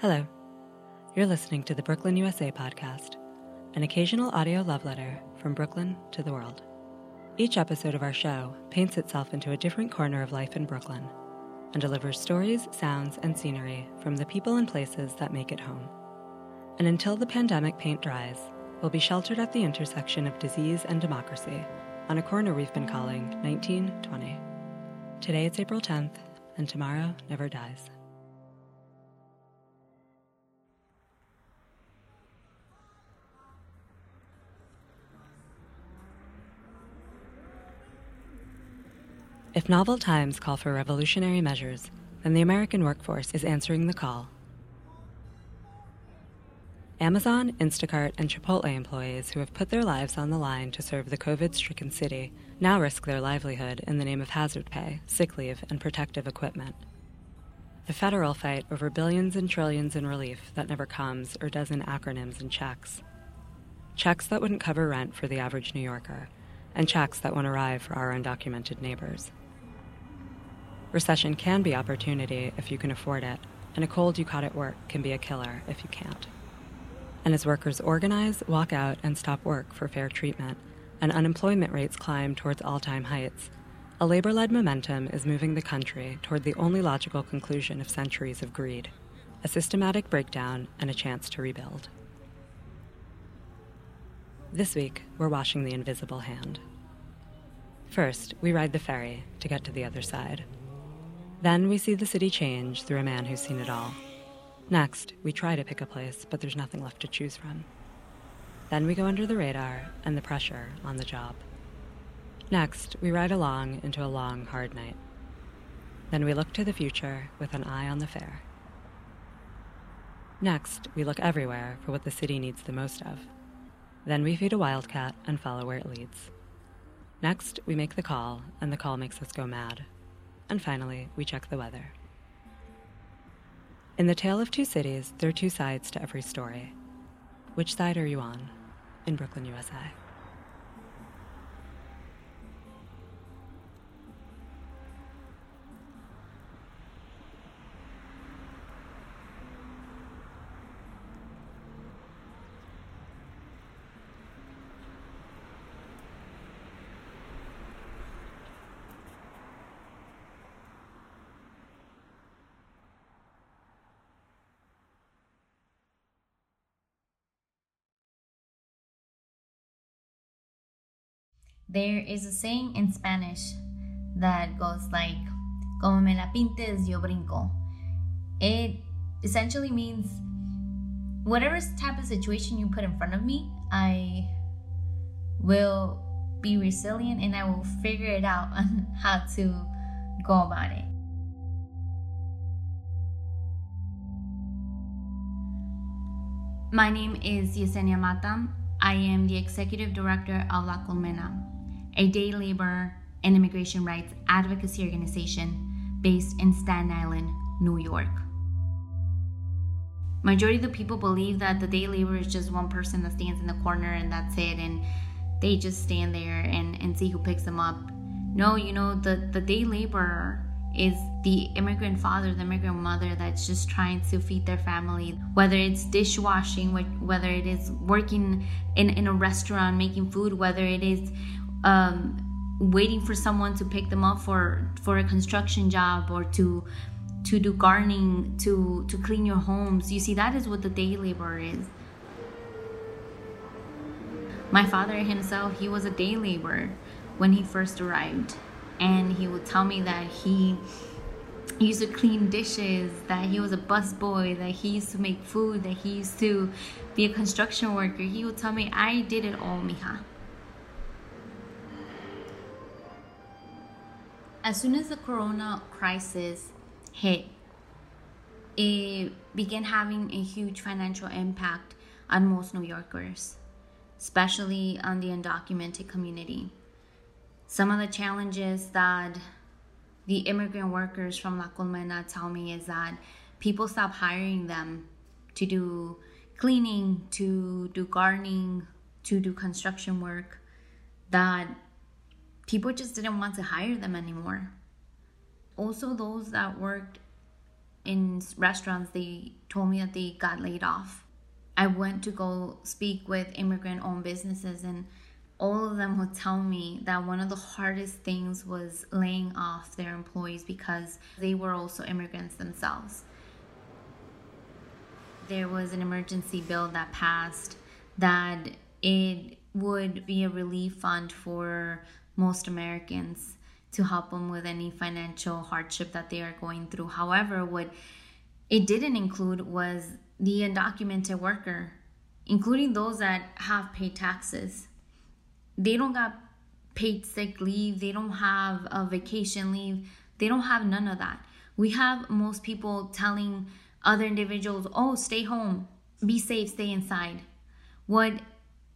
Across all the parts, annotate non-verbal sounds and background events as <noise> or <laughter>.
Hello. You're listening to the Brooklyn USA podcast, an occasional audio love letter from Brooklyn to the world. Each episode of our show paints itself into a different corner of life in Brooklyn and delivers stories, sounds, and scenery from the people and places that make it home. And until the pandemic paint dries, we'll be sheltered at the intersection of disease and democracy on a corner we've been calling 1920. Today it's April 10th, and tomorrow never dies. If novel times call for revolutionary measures, then the American workforce is answering the call. Amazon, Instacart, and Chipotle employees who have put their lives on the line to serve the COVID stricken city now risk their livelihood in the name of hazard pay, sick leave, and protective equipment. The federal fight over billions and trillions in relief that never comes or does in acronyms and checks. Checks that wouldn't cover rent for the average New Yorker, and checks that won't arrive for our undocumented neighbors. Recession can be opportunity if you can afford it, and a cold you caught at work can be a killer if you can't. And as workers organize, walk out, and stop work for fair treatment, and unemployment rates climb towards all time heights, a labor led momentum is moving the country toward the only logical conclusion of centuries of greed a systematic breakdown and a chance to rebuild. This week, we're washing the invisible hand. First, we ride the ferry to get to the other side. Then we see the city change through a man who's seen it all. Next, we try to pick a place, but there's nothing left to choose from. Then we go under the radar and the pressure on the job. Next, we ride along into a long, hard night. Then we look to the future with an eye on the fair. Next, we look everywhere for what the city needs the most of. Then we feed a wildcat and follow where it leads. Next, we make the call, and the call makes us go mad. And finally, we check the weather. In the tale of two cities, there are two sides to every story. Which side are you on in Brooklyn, USA? There is a saying in Spanish that goes like, Como me la pintes, yo brinco. It essentially means whatever type of situation you put in front of me, I will be resilient and I will figure it out on <laughs> how to go about it. My name is Yesenia Mata. I am the executive director of La Colmena a day labor and immigration rights advocacy organization based in Staten Island, New York. Majority of the people believe that the day labor is just one person that stands in the corner and that's it, and they just stand there and, and see who picks them up. No, you know, the, the day laborer is the immigrant father, the immigrant mother that's just trying to feed their family, whether it's dishwashing, whether it is working in, in a restaurant making food, whether it is um, waiting for someone to pick them up for for a construction job or to to do gardening to to clean your homes. You see that is what the day laborer is. My father himself he was a day laborer when he first arrived. And he would tell me that he used to clean dishes that he was a busboy that he used to make food that he used to be a construction worker. He would tell me i did it all mija as soon as the corona crisis hit, it began having a huge financial impact on most New Yorkers, especially on the undocumented community. Some of the challenges that the immigrant workers from La Colmena tell me is that people stop hiring them to do cleaning, to do gardening, to do construction work, that people just didn't want to hire them anymore. Also, those that worked in restaurants, they told me that they got laid off. I went to go speak with immigrant owned businesses, and all of them would tell me that one of the hardest things was laying off their employees because they were also immigrants themselves. There was an emergency bill that passed that it would be a relief fund for most Americans to help them with any financial hardship that they are going through. However, what it didn't include was the undocumented worker, including those that have paid taxes. They don't got paid sick leave, they don't have a vacation leave, they don't have none of that. We have most people telling other individuals, oh, stay home, be safe, stay inside. What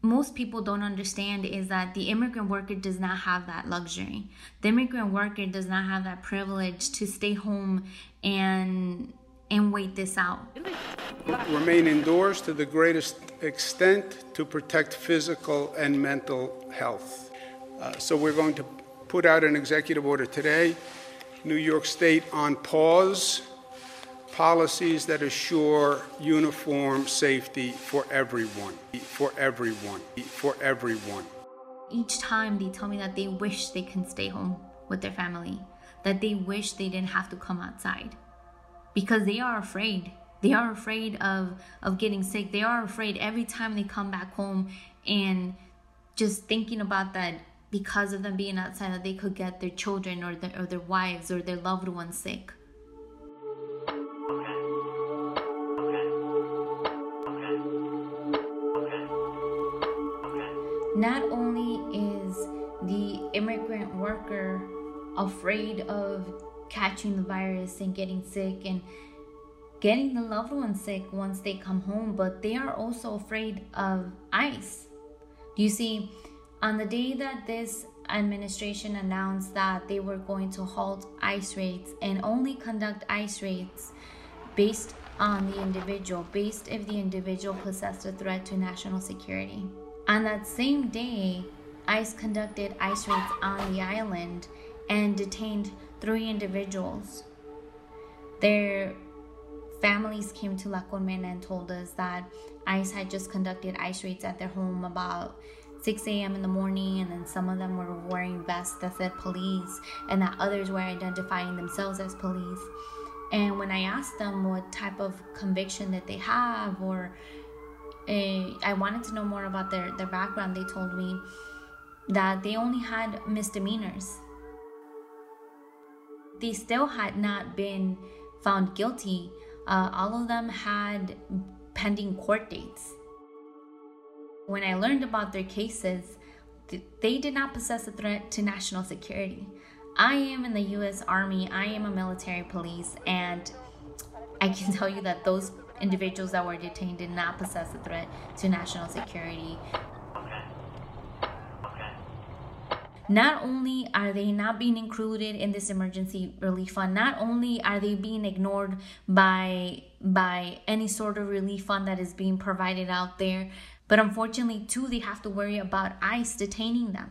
most people don't understand is that the immigrant worker does not have that luxury. The immigrant worker does not have that privilege to stay home and and wait this out. Remain indoors to the greatest extent to protect physical and mental health. Uh, so we're going to put out an executive order today. New York State on pause policies that assure uniform safety for everyone, for everyone, for everyone. Each time they tell me that they wish they can stay home with their family, that they wish they didn't have to come outside because they are afraid. They are afraid of, of getting sick. They are afraid every time they come back home and just thinking about that because of them being outside that they could get their children or their, or their wives or their loved ones sick. Not only is the immigrant worker afraid of catching the virus and getting sick and getting the loved ones sick once they come home, but they are also afraid of ICE. Do You see, on the day that this administration announced that they were going to halt ICE raids and only conduct ICE raids based on the individual, based if the individual possessed a threat to national security. On that same day, ICE conducted ICE raids on the island and detained three individuals. Their families came to La Colmena and told us that ICE had just conducted ICE raids at their home about 6 a.m. in the morning, and then some of them were wearing vests that said police, and that others were identifying themselves as police. And when I asked them what type of conviction that they have, or uh, I wanted to know more about their, their background, they told me that they only had misdemeanors they still had not been found guilty. Uh, all of them had pending court dates. When I learned about their cases, they did not possess a threat to national security. I am in the US Army, I am a military police, and I can <laughs> tell you that those individuals that were detained did not possess a threat to national security. not only are they not being included in this emergency relief fund not only are they being ignored by by any sort of relief fund that is being provided out there but unfortunately too they have to worry about ice detaining them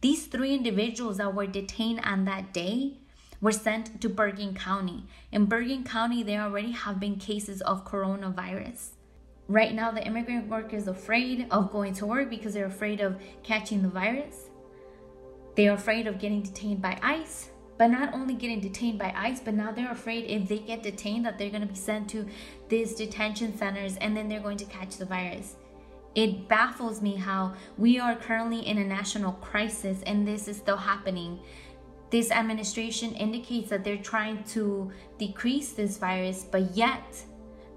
these three individuals that were detained on that day were sent to bergen county in bergen county there already have been cases of coronavirus right now the immigrant worker is afraid of going to work because they're afraid of catching the virus they are afraid of getting detained by ICE, but not only getting detained by ICE, but now they're afraid if they get detained that they're going to be sent to these detention centers and then they're going to catch the virus. It baffles me how we are currently in a national crisis and this is still happening. This administration indicates that they're trying to decrease this virus, but yet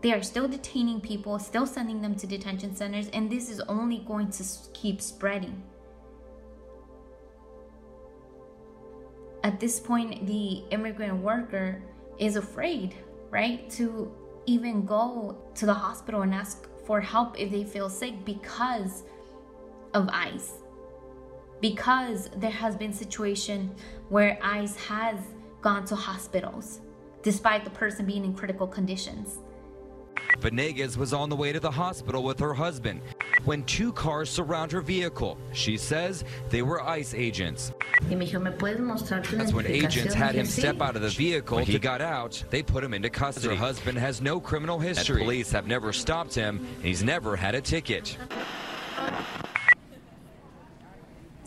they are still detaining people, still sending them to detention centers, and this is only going to keep spreading. at this point the immigrant worker is afraid right to even go to the hospital and ask for help if they feel sick because of ice because there has been situation where ice has gone to hospitals despite the person being in critical conditions Venegas was on the way to the hospital with her husband when two cars surround her vehicle. She says they were ICE agents. That's when agents had him step out of the vehicle. When he got out, they put him into custody. Her husband has no criminal history. And police have never stopped him, and he's never had a ticket.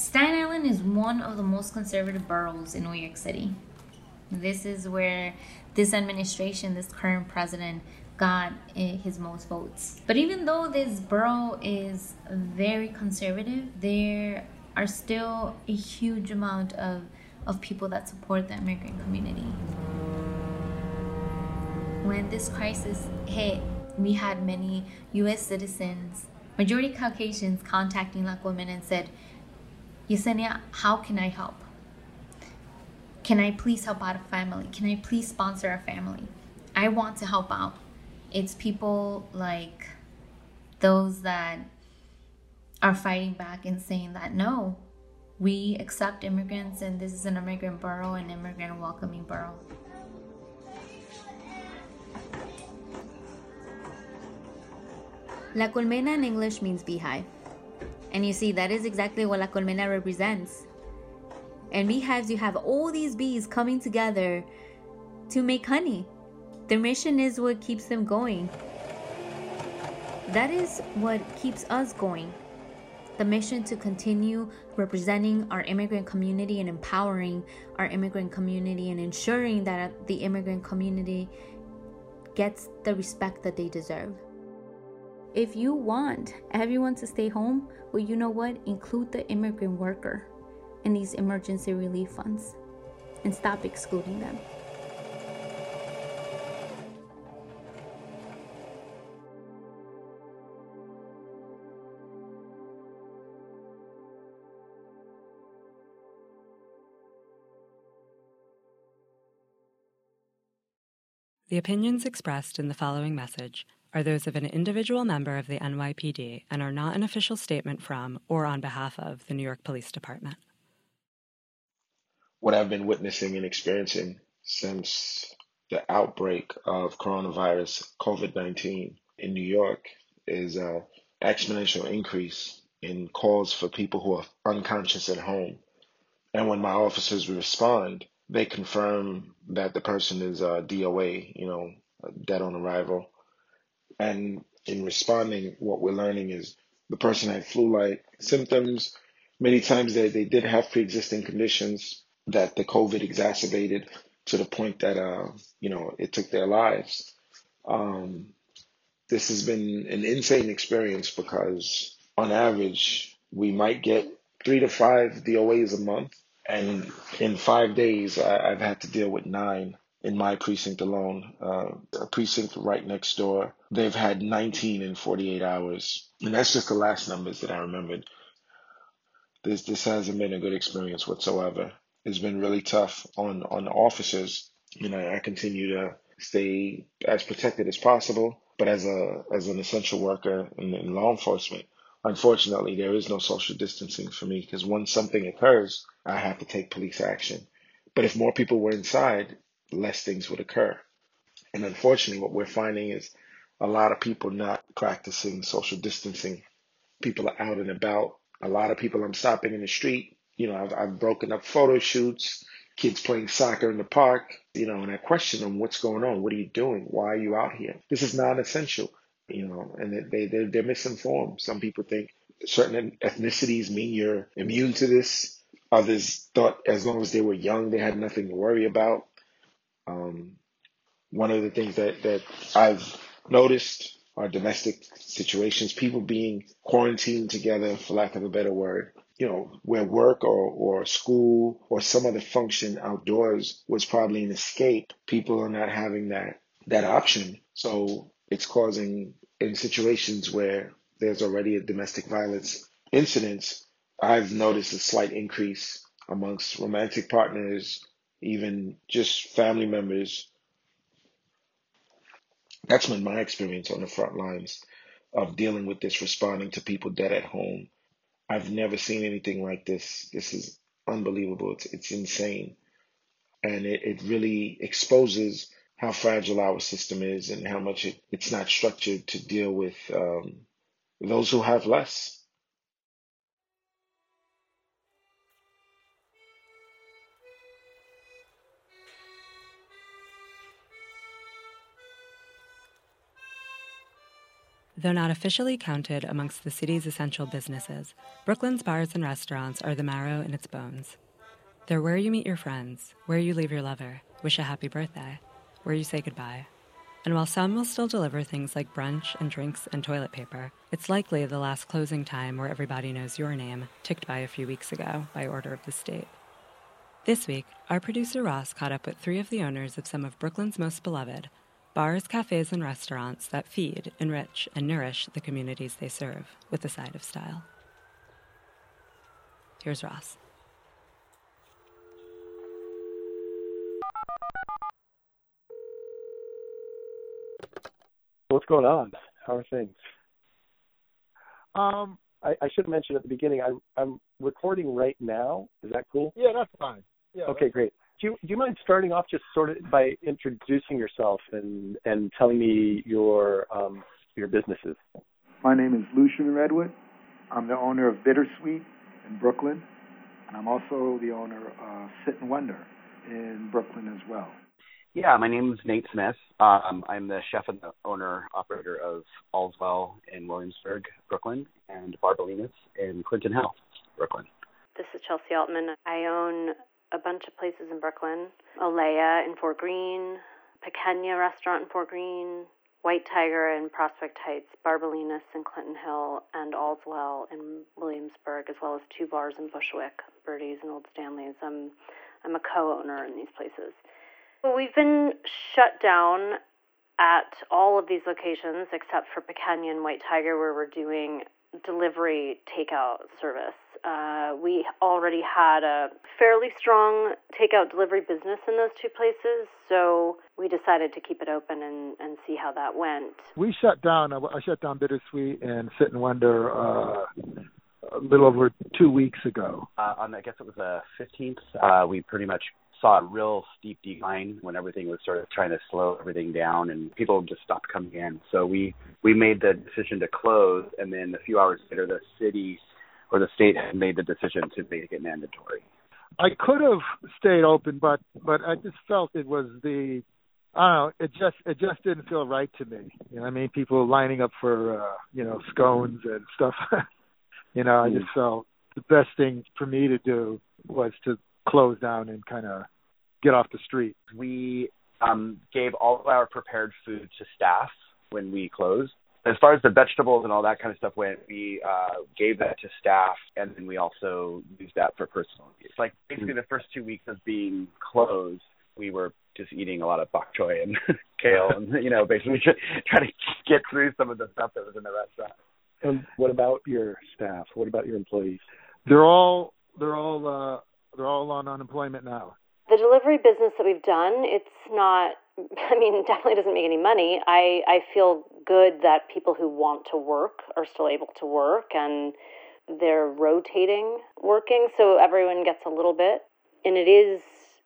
Staten Island is one of the most conservative boroughs in New York City. This is where this administration, this current president, got eh, his most votes. But even though this borough is very conservative, there are still a huge amount of, of people that support the immigrant community. When this crisis hit, we had many US citizens, majority Caucasians, contacting Black women and said, Yesenia, how can I help? Can I please help out a family? Can I please sponsor a family? I want to help out. It's people like those that are fighting back and saying that no, we accept immigrants and this is an immigrant borough, an immigrant welcoming borough. La Colmena in English means beehive. And you see, that is exactly what La Colmena represents. And beehives, you have all these bees coming together to make honey. Their mission is what keeps them going. That is what keeps us going. The mission to continue representing our immigrant community and empowering our immigrant community and ensuring that the immigrant community gets the respect that they deserve. If you want everyone to stay home, well, you know what? Include the immigrant worker in these emergency relief funds and stop excluding them. The opinions expressed in the following message are those of an individual member of the NYPD and are not an official statement from or on behalf of the New York Police Department what I've been witnessing and experiencing since the outbreak of coronavirus COVID 19 in New York is an exponential increase in calls for people who are unconscious at home. And when my officers respond, they confirm that the person is a DOA, you know, dead on arrival. And in responding, what we're learning is the person had flu like symptoms. Many times they, they did have pre existing conditions, that the COVID exacerbated to the point that uh, you know it took their lives. Um, this has been an insane experience because on average we might get three to five DOAs a month, and in five days I, have had to deal with nine in my precinct alone. Uh, a precinct right next door, they've had 19 in 48 hours, and that's just the last numbers that I remembered. This this hasn't been a good experience whatsoever It's been really tough on on officers. You know, I continue to stay as protected as possible, but as a as an essential worker in, in law enforcement, unfortunately, there is no social distancing for me because once something occurs, I have to take police action. But if more people were inside, less things would occur. And unfortunately, what we're finding is a lot of people not practicing social distancing. People are out and about. A lot of people I'm stopping in the street you know, I've, I've broken up photo shoots, kids playing soccer in the park, you know, and I question them, what's going on? What are you doing? Why are you out here? This is non essential, you know, and they, they, they're misinformed. Some people think certain ethnicities mean you're immune to this. Others thought as long as they were young, they had nothing to worry about. Um, one of the things that, that I've noticed are domestic situations, people being quarantined together, for lack of a better word, you know, where work or, or school or some other function outdoors was probably an escape, people are not having that, that option. So it's causing in situations where there's already a domestic violence incidents, I've noticed a slight increase amongst romantic partners, even just family members. That's been my experience on the front lines of dealing with this, responding to people dead at home I've never seen anything like this. This is unbelievable. It's, it's insane. And it, it really exposes how fragile our system is and how much it, it's not structured to deal with um, those who have less. Though not officially counted amongst the city's essential businesses, Brooklyn's bars and restaurants are the marrow in its bones. They're where you meet your friends, where you leave your lover, wish a happy birthday, where you say goodbye. And while some will still deliver things like brunch and drinks and toilet paper, it's likely the last closing time where everybody knows your name, ticked by a few weeks ago by order of the state. This week, our producer Ross caught up with three of the owners of some of Brooklyn's most beloved, bars, cafes, and restaurants that feed, enrich, and nourish the communities they serve with a side of style. Here's Ross. What's going on? How are things? Um, I, I should have mentioned at the beginning. I'm I'm recording right now. Is that cool? Yeah, that's fine. Yeah. Okay, great do you, do you mind starting off just sort of by introducing yourself and and telling me your um, your businesses? My name is Lucian Redwood. I'm the owner of Bittersweet in Brooklyn, and I'm also the owner of Sit and Wonder in Brooklyn as well. Yeah, my name is Nate Smith. Um, I'm the chef and the owner operator of Allswell in Williamsburg, Brooklyn, and Barbalinas in Clinton Hill, Brooklyn. This is Chelsea Altman. I own a bunch of places in Brooklyn Olea in Fort Greene, Pequeña Restaurant in Fort Greene, White Tiger in Prospect Heights, Barbalinas in Clinton Hill, and Allswell in Williamsburg, as well as two bars in Bushwick, Birdy's and Old Stanley's. I'm, I'm a co owner in these places. Well, we've been shut down at all of these locations except for Pequeña and White Tiger, where we're doing delivery takeout service. Uh, we already had a fairly strong takeout delivery business in those two places, so we decided to keep it open and, and see how that went. We shut down. I shut down Bittersweet and Sit and Wonder uh, a little over two weeks ago. Uh, on I guess it was the 15th. Uh, we pretty much saw a real steep decline when everything was sort of trying to slow everything down and people just stopped coming in. So we we made the decision to close, and then a few hours later, the city or the state had made the decision to make it mandatory. I could have stayed open, but but I just felt it was the I don't know. It just it just didn't feel right to me. You know, I mean, people lining up for uh, you know scones and stuff. <laughs> you know, I just mm. felt the best thing for me to do was to close down and kind of get off the street. We um, gave all of our prepared food to staff when we closed. As far as the vegetables and all that kind of stuff went, we uh, gave that to staff, and then we also used that for personal use. Like basically, the first two weeks of being closed, we were just eating a lot of bok choy and <laughs> kale, and you know, basically trying to get through some of the stuff that was in the restaurant. And what about your staff? What about your employees? They're all they're all uh, they're all on unemployment now. The delivery business that we've done, it's not <laughs> I mean, definitely doesn't make any money. I I feel good that people who want to work are still able to work and they're rotating working so everyone gets a little bit. And it is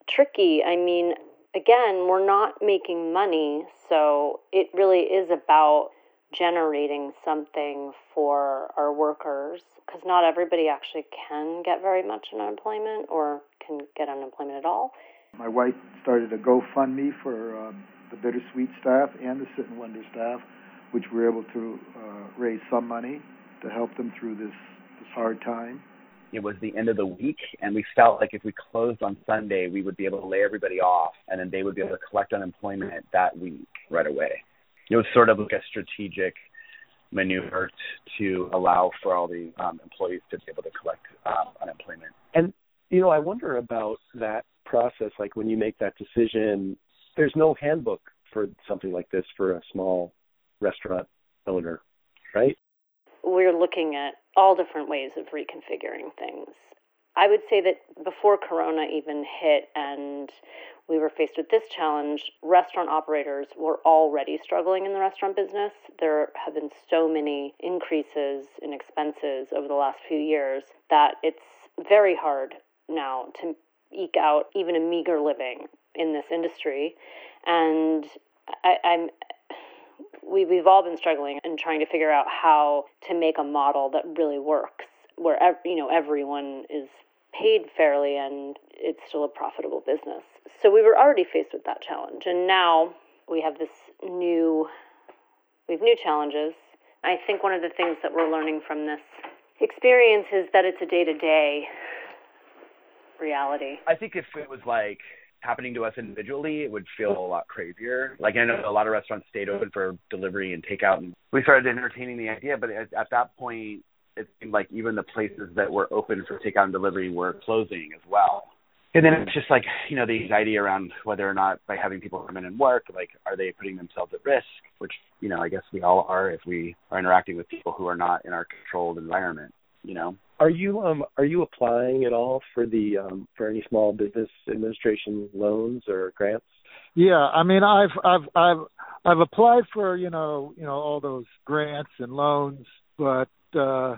tricky. I mean, again, we're not making money, so it really is about generating something for our workers because not everybody actually can get very much unemployment or can get unemployment at all. My wife started a GoFundMe for um, the Bittersweet staff and the Sit and Wonder staff, which we were able to uh, raise some money to help them through this, this hard time. It was the end of the week, and we felt like if we closed on Sunday, we would be able to lay everybody off, and then they would be able to collect unemployment that week right away it was sort of like a strategic maneuver to allow for all the um, employees to be able to collect um, unemployment. And you know, I wonder about that process. Like when you make that decision, there's no handbook for something like this for a small restaurant owner, right? We're looking at all different ways of reconfiguring things. I would say that before Corona even hit and we were faced with this challenge, restaurant operators were already struggling in the restaurant business. There have been so many increases in expenses over the last few years that it's very hard now to eke out even a meager living in this industry, and I, I'm we, we've all been struggling and trying to figure out how to make a model that really works, where you know everyone is paid fairly and it's still a profitable business. So we were already faced with that challenge, and now we have this new we have new challenges. I think one of the things that we're learning from this experience is that it's a day to day reality. I think if it was like happening to us individually, it would feel a lot crazier. Like I know a lot of restaurants stayed open for delivery and takeout, and we started entertaining the idea. But at, at that point, it seemed like even the places that were open for takeout and delivery were closing as well. And then it's just like you know the anxiety around whether or not by having people come in and work, like are they putting themselves at risk? Which you know I guess we all are if we are interacting with people who are not in our controlled environment. You know. Are you um are you applying at all for the um for any small business administration loans or grants? Yeah, I mean I've I've I've I've applied for, you know, you know all those grants and loans, but uh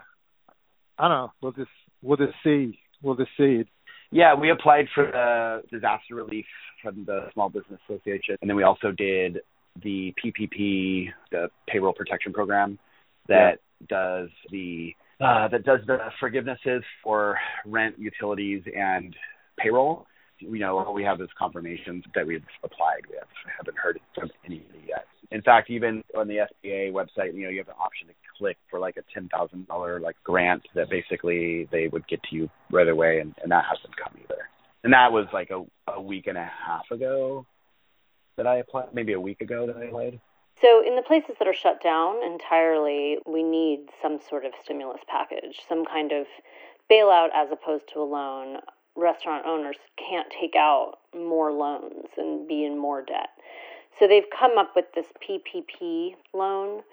I don't know, we'll just we'll just see. We'll just see. Yeah, we applied for the disaster relief from the Small Business Association and then we also did the PPP, the payroll protection program that yeah. does the uh, that does the forgivenesses for rent, utilities, and payroll. You know, we have is confirmations that we've applied. We have, haven't heard from anybody yet. In fact, even on the SBA website, you know, you have an option to click for like a ten thousand dollar like grant that basically they would get to you right away, and, and that hasn't come either. And that was like a, a week and a half ago that I applied, maybe a week ago that I applied. So, in the places that are shut down entirely, we need some sort of stimulus package, some kind of bailout as opposed to a loan. Restaurant owners can't take out more loans and be in more debt. So, they've come up with this PPP loan,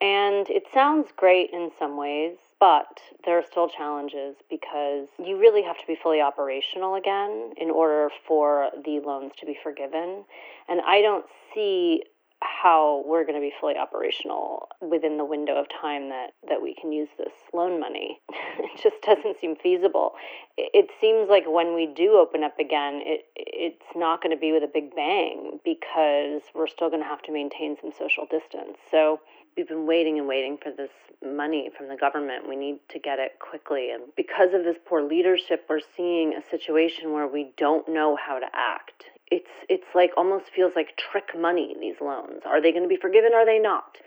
and it sounds great in some ways, but there are still challenges because you really have to be fully operational again in order for the loans to be forgiven. And I don't see how we're going to be fully operational within the window of time that, that we can use this loan money. <laughs> it just doesn't seem feasible. It, seems like when we do open up again, it it's not going to be with a big bang because we're still going to have to maintain some social distance. So we've been waiting and waiting for this money from the government. We need to get it quickly. And because of this poor leadership, we're seeing a situation where we don't know how to act it's it's like almost feels like trick money these loans. Are they going to be forgiven? Are they not?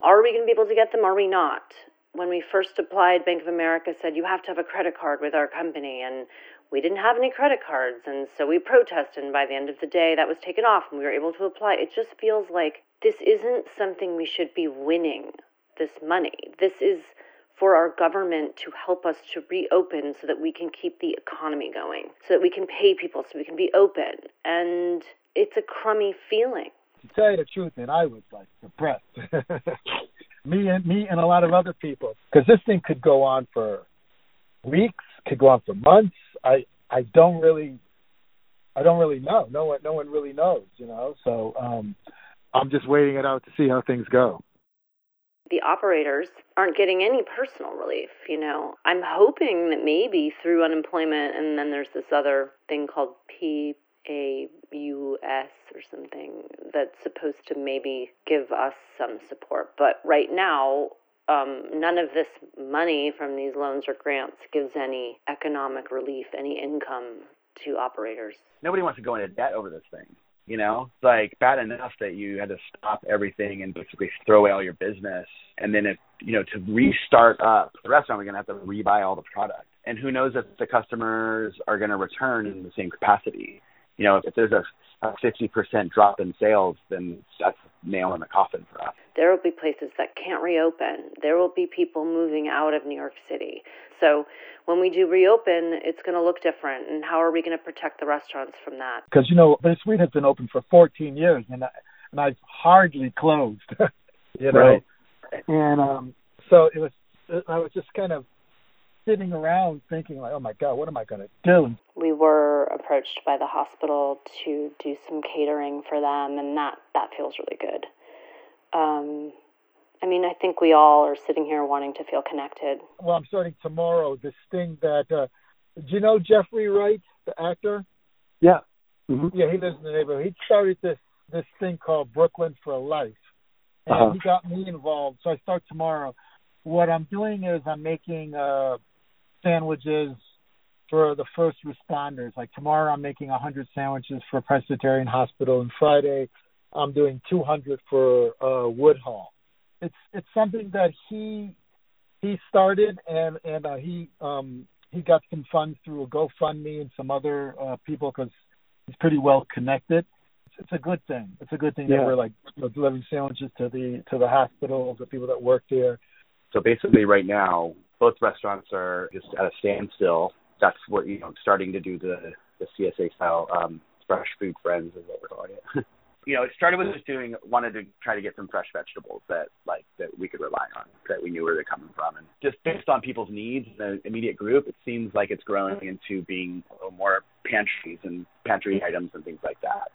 Are we going to be able to get them? Are we not? When we first applied bank of america said you have to have a credit card with our company and we didn't have any credit cards and so we protested and by the end of the day that was taken off and we were able to apply. It just feels like this isn't something we should be winning this money. This is for our government to help us to reopen so that we can keep the economy going, so that we can pay people, so we can be open. And it's a crummy feeling. To tell you the truth, man, I was like depressed. <laughs> me and me and a lot of other people, because this thing could go on for weeks, could go on for months. I I don't really I don't really know. No one no one really knows, you know. So um I'm just waiting it out to see how things go the operators aren't getting any personal relief, you know. I'm hoping that maybe through unemployment and then there's this other thing called PAUS or something that's supposed to maybe give us some support. But right now, um, none of this money from these loans or grants gives any economic relief, any income to operators. Nobody wants to go into debt over this thing. You know, it's like bad enough that you had to stop everything and basically throw away all your business, and then if you know to restart up the restaurant, we're gonna have to rebuy all the product. And who knows if the customers are gonna return in the same capacity. You know, if there's a a 50% drop in sales, then that's nail in the coffin for us. There will be places that can't reopen. There will be people moving out of New York City. So when we do reopen, it's going to look different. And how are we going to protect the restaurants from that? Because, you know, Bittersweet has been open for 14 years, and, I, and I've hardly closed, <laughs> you know. Right. And um, so it was, I was just kind of sitting around thinking like, oh my god, what am I going to do? We were approached by the hospital to do some catering for them, and that that feels really good. Um, I mean, I think we all are sitting here wanting to feel connected. Well, I'm starting tomorrow this thing that. Uh, do you know Jeffrey Wright, the actor? Yeah. Mm-hmm. Yeah, he lives in the neighborhood. He started this this thing called Brooklyn for Life, and Uh-huh. he got me involved. So I start tomorrow. What I'm doing is I'm making uh sandwiches for the first responders. Like tomorrow, I'm making 100 sandwiches for Presbyterian Hospital, and Friday, I'm doing 200 for uh, Woodhull. It's it's something that he he started, and and uh, he um he got some funds through a GoFundMe and some other uh, people because he's pretty well connected. It's, it's a good thing. It's a good thing Yeah. that we're like you know, delivering sandwiches to the to the hospitals, the people that work there. So basically, right now, both restaurants are just at a standstill. That's what you know, starting to do the the CSA style um, fresh food friends is what we're calling it. <laughs> you know, it started with just doing wanted to try to get some fresh vegetables that like that we could rely on, that we knew where they're coming from, and just based on people's needs, the immediate group, it seems like it's growing into being a little more pantries and pantry items and things like that.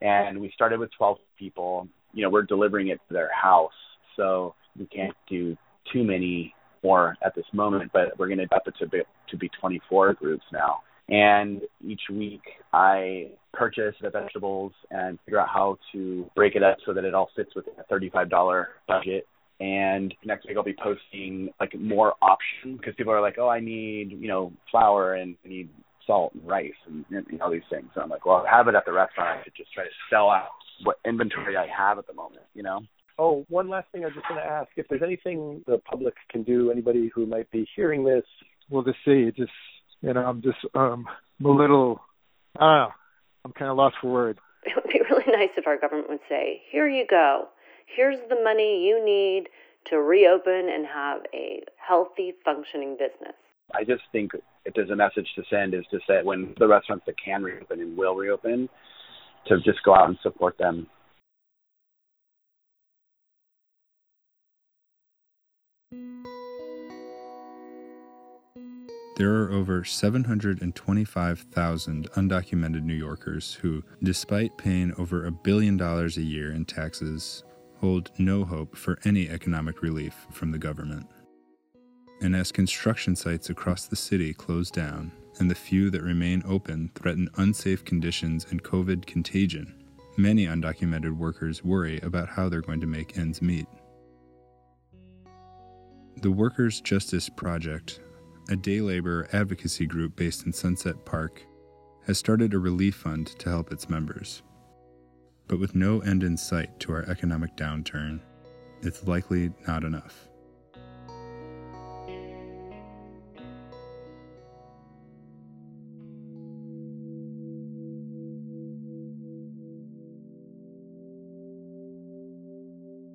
And we started with 12 people. You know, we're delivering it to their house, so we can't do too many more at this moment, but we're going to up it to be, to be 24 groups now. And each week I purchase the vegetables and figure out how to break it up so that it all fits within a $35 budget. And next week I'll be posting like more options because people are like, oh, I need, you know, flour and I need salt and rice and, and all these things. So I'm like, well, I have it at the restaurant. I could just try to sell out what inventory I have at the moment, you know? Oh, one last thing I was just going to ask: if there's anything the public can do, anybody who might be hearing this, We'll just see. It just you know I'm just um I'm a little I don't know. I'm kind of lost for words. It would be really nice if our government would say, here you go. Here's the money you need to reopen and have a healthy, functioning business. I just think if there's a message to send is to say when the restaurants that can reopen and will reopen, to just go out and support them. There are over 725,000 undocumented New Yorkers who, despite paying over a billion dollars a year in taxes, hold no hope for any economic relief from the government. And as construction sites across the city close down and the few that remain open threaten unsafe conditions and COVID contagion, many undocumented workers worry about how they're going to make ends meet. The Workers' Justice Project a day labor advocacy group based in Sunset Park, has started a relief fund to help its members. But with no end in sight to our economic downturn, it's likely not enough.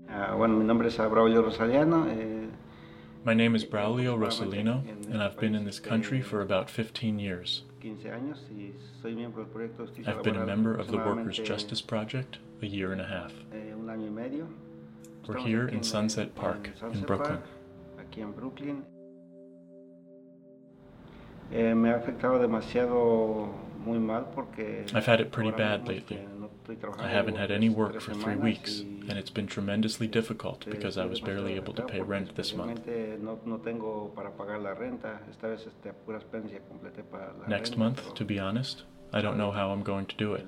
Ah, bueno, mi nombre es Braulio Rosaliano. Eh, My name is Braulio Rosalino, and I've been in this country for about 15 years. 15 años y soy miembro del proyecto de Justicia I've been a member of the Workers' Justice Project a year and a half. un año y medio. We're here in Sunset Park, in Brooklyn. Park, aquí en Brooklyn. Eh, me ha afectado demasiado muy mal porque I've had it pretty bad lately. Este, no estoy I haven't had any work for three weeks, and it's been tremendously difficult because I was barely able to pay rent this month. especialmente No, no tengo para pagar la renta. Esta vez este, a puras penas ya completé para la Next month, to be honest, I don't know how I'm going to do it.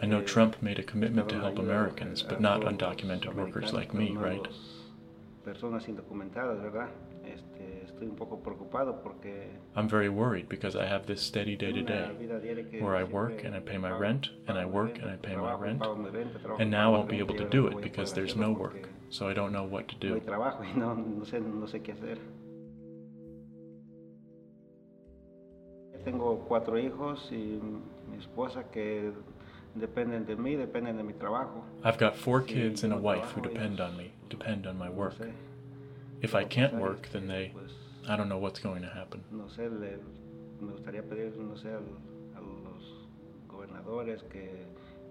I know Trump made a commitment to help Americans, but not undocumented workers like me, right? Los personas indocumentadas, ¿verdad? Este, estoy un poco preocupado porque I'm very worried because I have this steady day to day vida diaria que where I work and I pay my rent, and I work and I pay my rent, pago mi renta, trabajo, and now I won't be able to do it because there's no work, so I don't know what to do. trabajo y no, no, sé, no sé qué hacer. Tengo cuatro hijos y mi esposa que dependen de mí, dependen de mi trabajo. I've got four kids and a wife who depend on me, depend on my work. If I can't work, then they, I don't know what's going to happen. no sé, le- me gustaría pedir, no sé, al- a, los gobernadores que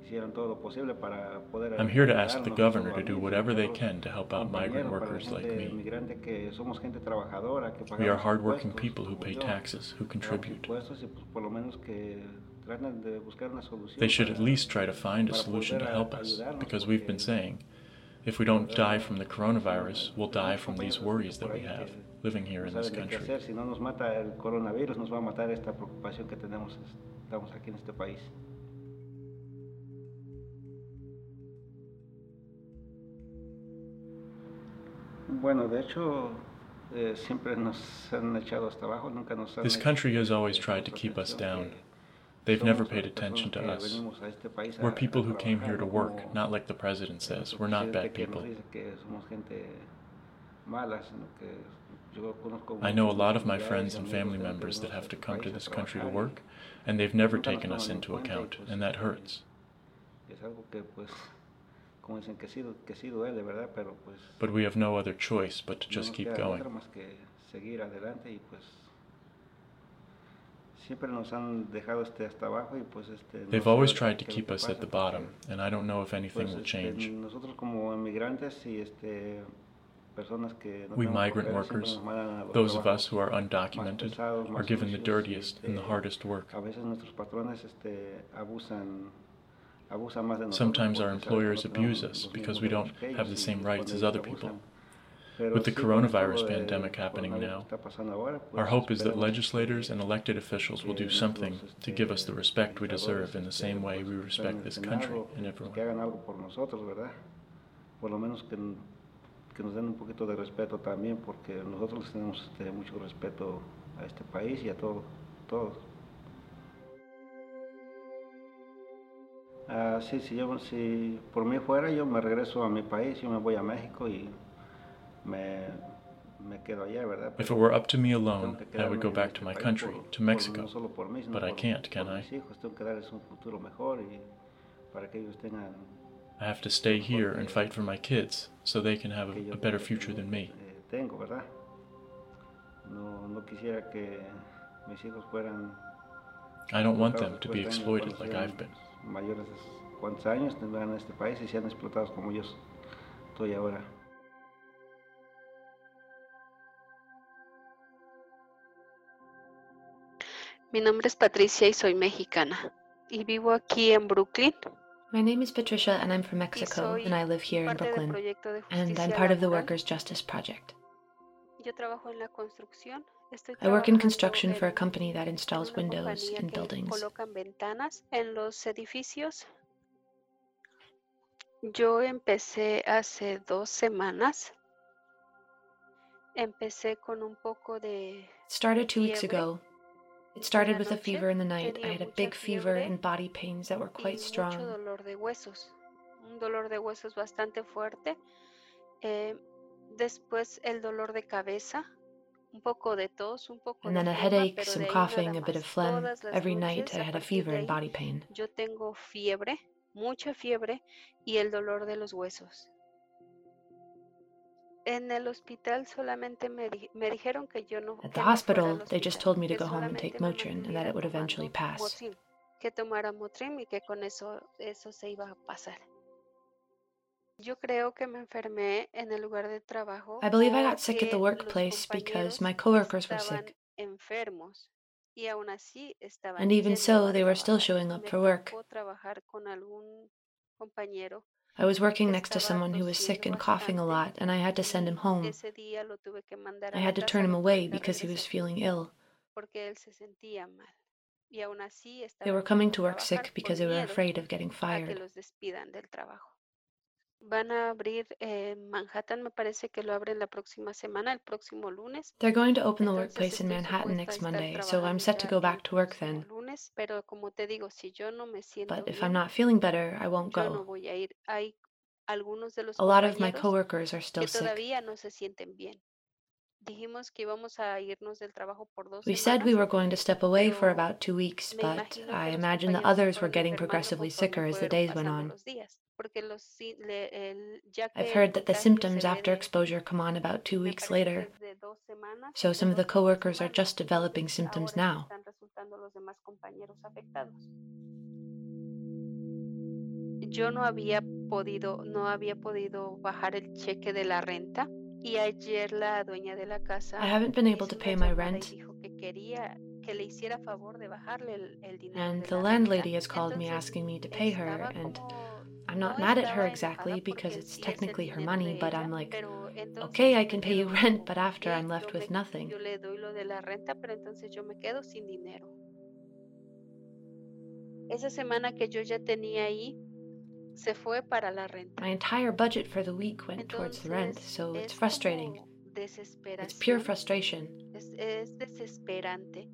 hicieran todo lo posible para poder I'm here to ask the governor to do whatever they can to help out migrant compañeros, para la workers like me. migrante que somos gente trabajadora, que We are hardworking people who pay taxes, who contribute. impuestos y, pues, por lo menos que traten de buscar una solución They should at least try to find a solution to help us, because we've been saying If we don't die from the coronavirus, we'll die from these worries that we have living here in this country. Bueno, de hecho, eh, siempre nos han echado hasta abajo, nunca nos han This country has always tried to keep us down. They've never paid attention to us. We're people who came here to work, not like the president says. We're not bad people. I know a lot of my friends and family members that have to come to this country to work, and they've never taken us into account, and that hurts. But we have no other choice but to just keep going. They've always tried to keep us at the bottom, and I don't know if anything will change. We migrant workers, those of us who are undocumented, are given the dirtiest and the hardest work. Sometimes our employers abuse us because we don't have the same rights as other people. With the coronavirus pandemic happening now, our hope is that legislators and elected officials will do something to give us the respect we deserve in the same way we respect this country and everyone. que nos den un poquito de respeto también, porque nosotros tenemos este, mucho respeto a este país y a todo, todos. Ah, sí, si, yo, si por mí fuera, yo me regreso a mi país, yo me voy a México y If it were up to me alone, I would go back to my country, to Mexico. But I can't, can I? I have to stay here and fight for my kids so they can have a, a better future than me. Eh, I don't want them to be exploited like I've been. años tendrán este país y sean explotados como yo estoy ahora. Mi nombre es Patricia y soy mexicana. Y vivo aquí en Brooklyn. My name is Patricia and I'm from Mexico and I live here in Brooklyn. And I'm part of the Workers' Justice Project. I work in construction for a company that installs windows in buildings. Yo empecé hace dos semanas. Empecé con un poco de. Started two weeks ago it started with a fever in the night. I had a big fever and body pains that were quite strong. Un dolor de huesos bastante fuerte. Eh, después el dolor de cabeza. Un poco de tos, un poco and then a headache, some coughing, a bit of phlegm. Every night I had a fever and body pain. Yo tengo fiebre, mucha fiebre y el dolor de los huesos. En el hospital solamente me, di me dijeron que yo no. At the hospital, they just told me to go home and take Motrin and that it would eventually pass. Que tomara Motrin y que con eso eso se iba a pasar. Yo creo que me enfermé en el lugar de trabajo. I believe I got sick at the workplace because my coworkers were sick. Enfermos. Y aún así estaban and even so, they were still showing up for work. trabajar con algún compañero I was working next to someone who was sick and coughing a lot, and I had to send him home. I had to turn him away because he was feeling ill. They were coming to work sick because they were afraid of getting fired. Van a abrir Manhattan, me parece que lo abren la próxima semana, el próximo lunes. They're going to open the workplace in Manhattan next Monday, so I'm set to go back to work then. Lunes, pero como te digo, si yo no me siento but if I'm not feeling better, I won't go. No voy a, ir. Hay algunos de los a lot of my coworkers are still que todavía no se sienten bien. Dijimos que íbamos a irnos del trabajo por dos we said we were going to step away for about two weeks, but I imagine the others were getting progressively sicker as the days went on. I've heard that the symptoms after exposure come on about two weeks later, so some of the coworkers are just developing symptoms now. Yo no había podido, no había podido bajar el cheque de la renta y ayer la dueña de la casa I haven't been able to pay my rent. And the landlady has called me asking me to pay her, and I'm not mad at her exactly because it's technically her money, but I'm like, okay, I can pay you <laughs> rent, but after I'm left with nothing. Esa semana que yo ya tenía ahí se fue para la renta. My entire budget for the week went towards the rent, so it's frustrating. It's pure frustration. Es, es desesperante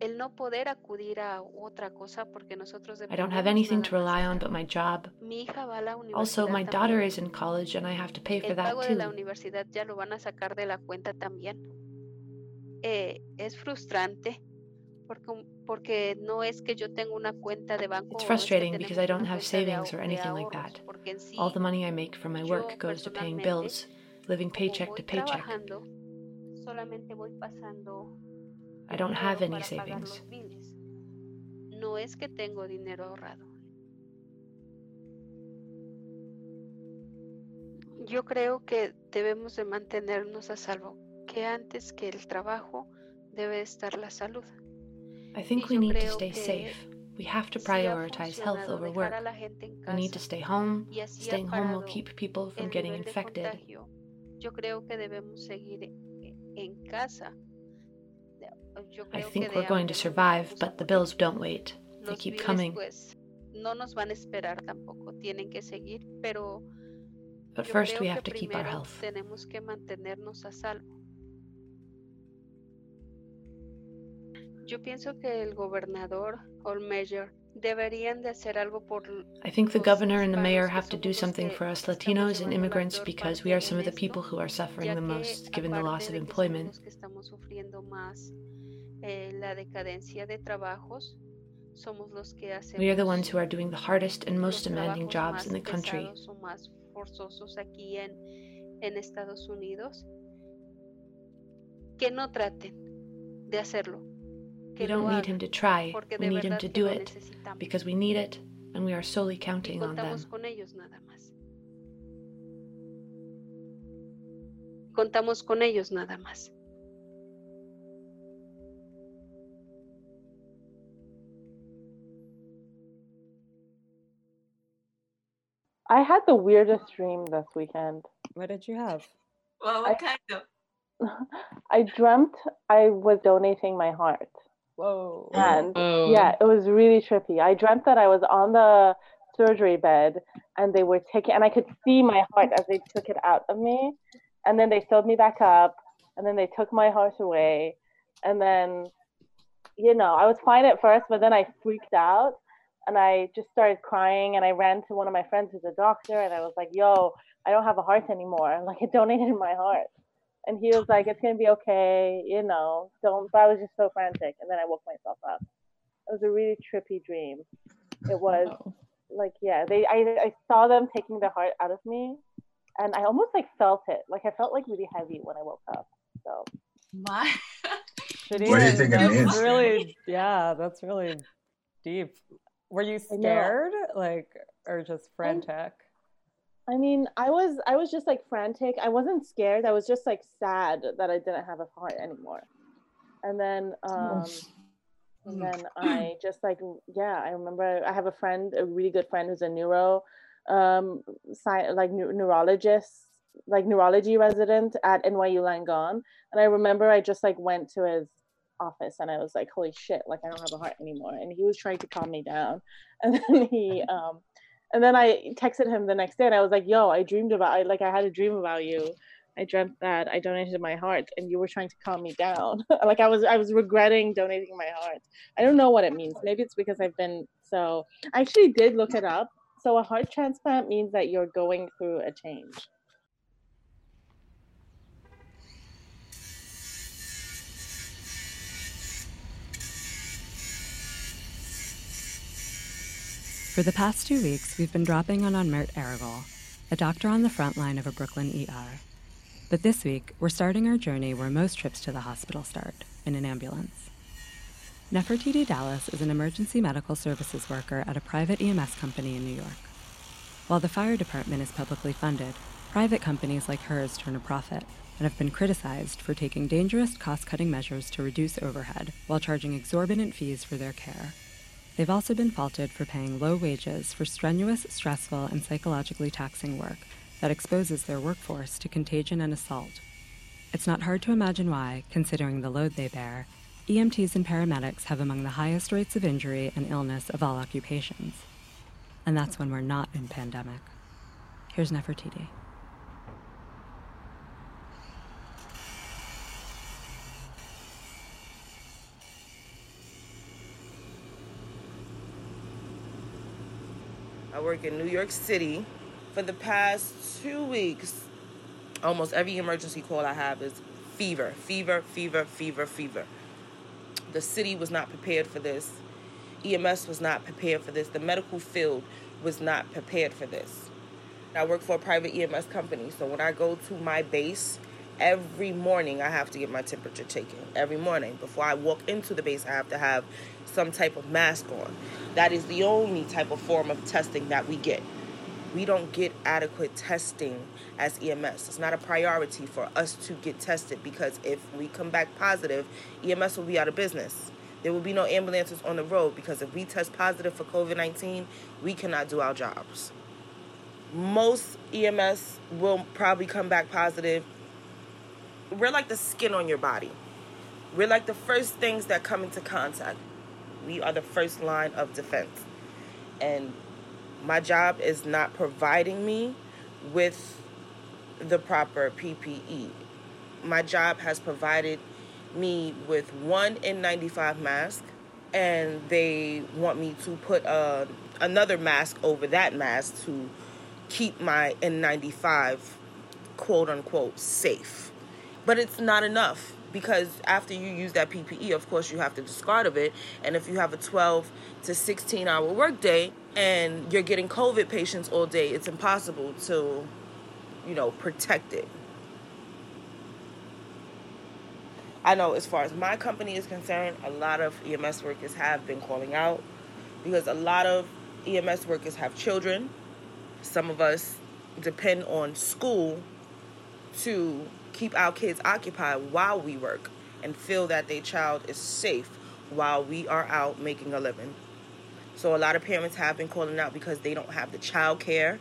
el no poder acudir a otra cosa porque nosotros I don't have anything to rely on but my job. Mi hija va a la also, my daughter is in college and I have to pay for that too. de la universidad ya lo van a sacar de la cuenta también. Eh, es frustrante porque, porque no es que yo tenga una cuenta de banco. It's frustrating es because I don't have savings or anything like that. Sí, All the money I make from my work goes to paying bills, living paycheck to paycheck. Solamente voy pasando I don't have any savings. No es que tengo dinero ahorrado. Yo creo que debemos de mantenernos a salvo, que antes que el trabajo debe estar la salud. I think we need to stay safe. We have to prioritize health over work. We need to stay home. Staying home will keep people from getting infected. Yo creo que debemos seguir en casa I think we're going to survive, but the bills don't wait. They keep coming. But first, we have to keep our health. Yo pienso que el gobernador o el mayor deberían de hacer algo por I think the governor and the mayor have to do something for us Latinos and immigrants because we are some of the people who are suffering the most given the loss of employment. Eh, la decadencia de trabajos, somos los que hacemos we are the ones who are doing the hardest and most demanding jobs in the country. O más forzosos aquí en, en Estados Unidos. Que no traten de hacerlo. We don't need him to try, we need him to do it, because we need it, and we are solely counting on them. Con ellos nada más. Contamos con ellos nada más. I had the weirdest dream this weekend. What did you have? Well, what I, kind of? <laughs> I dreamt I was donating my heart. Whoa. And Whoa. yeah, it was really trippy. I dreamt that I was on the surgery bed and they were taking, and I could see my heart as they took it out of me. And then they sewed me back up and then they took my heart away. And then, you know, I was fine at first, but then I freaked out and I just started crying and I ran to one of my friends who's a doctor and I was like, yo, I don't have a heart anymore. <laughs> Like I donated my heart. And he was like, it's gonna be okay, you know, don't but I was just so frantic and then I woke myself up. It was a really trippy dream. It was like yeah, they I I saw them taking the heart out of me and I almost like felt it. Like I felt like really heavy when I woke up. So my what do you think it means? Really, <laughs> yeah, that's really deep. Were you scared, like, or just frantic? I mean, I was I was just like frantic. I wasn't scared. I was just like sad that I didn't have a heart anymore. And then um and then I just like yeah, I remember I have a friend, a really good friend who's a neuro um sci- like neurologist, like neurology resident at NYU Langone. And I remember I just like went to his office and I was like, holy shit, like I don't have a heart anymore. And he was trying to calm me down. <laughs> And then he <laughs> um and then I texted him the next day and I was like, yo, I dreamed about I like I had a dream about you. I dreamt that I donated my heart and you were trying to calm me down. <laughs> like I was I was regretting donating my heart. I don't know what it means. Maybe it's because I've been so I actually did look it up. So a heart transplant means that you're going through a change. For the past two weeks, we've been dropping in on Mert Aragal, a doctor on the front line of a Brooklyn ER. But this week, we're starting our journey where most trips to the hospital start in an ambulance. Nefertiti Dallas is an emergency medical services worker at a private EMS company in New York. While the fire department is publicly funded, private companies like hers turn a profit and have been criticized for taking dangerous cost cutting measures to reduce overhead while charging exorbitant fees for their care. They've also been faulted for paying low wages for strenuous, stressful, and psychologically taxing work that exposes their workforce to contagion and assault. It's not hard to imagine why, considering the load they bear, EMTs and paramedics have among the highest rates of injury and illness of all occupations. And that's when we're not in pandemic. Here's Nefertiti. Work in New York City. For the past two weeks, almost every emergency call I have is fever, fever, fever, fever, fever. The city was not prepared for this. EMS was not prepared for this. The medical field was not prepared for this. I work for a private EMS company, so when I go to my base, every morning I have to get my temperature taken. Every morning. Before I walk into the base, I have to have some type of mask on. That is the only type of form of testing that we get. We don't get adequate testing as EMS. It's not a priority for us to get tested because if we come back positive, EMS will be out of business. There will be no ambulances on the road because if we test positive for COVID 19, we cannot do our jobs. Most EMS will probably come back positive. We're like the skin on your body. We're like the first things that come into contact. We are the first line of defense. And my job is not providing me with the proper PPE. My job has provided me with one N95 mask, and they want me to put uh, another mask over that mask to keep my N95 quote unquote safe. But it's not enough because after you use that PPE, of course, you have to discard of it. And if you have a 12 to 16 hour workday and you're getting COVID patients all day, it's impossible to, you know, protect it. I know as far as my company is concerned, a lot of EMS workers have been calling out because a lot of EMS workers have children. Some of us depend on school to keep our kids occupied while we work and feel that their child is safe while we are out making a living. So a lot of parents have been calling out because they don't have the child care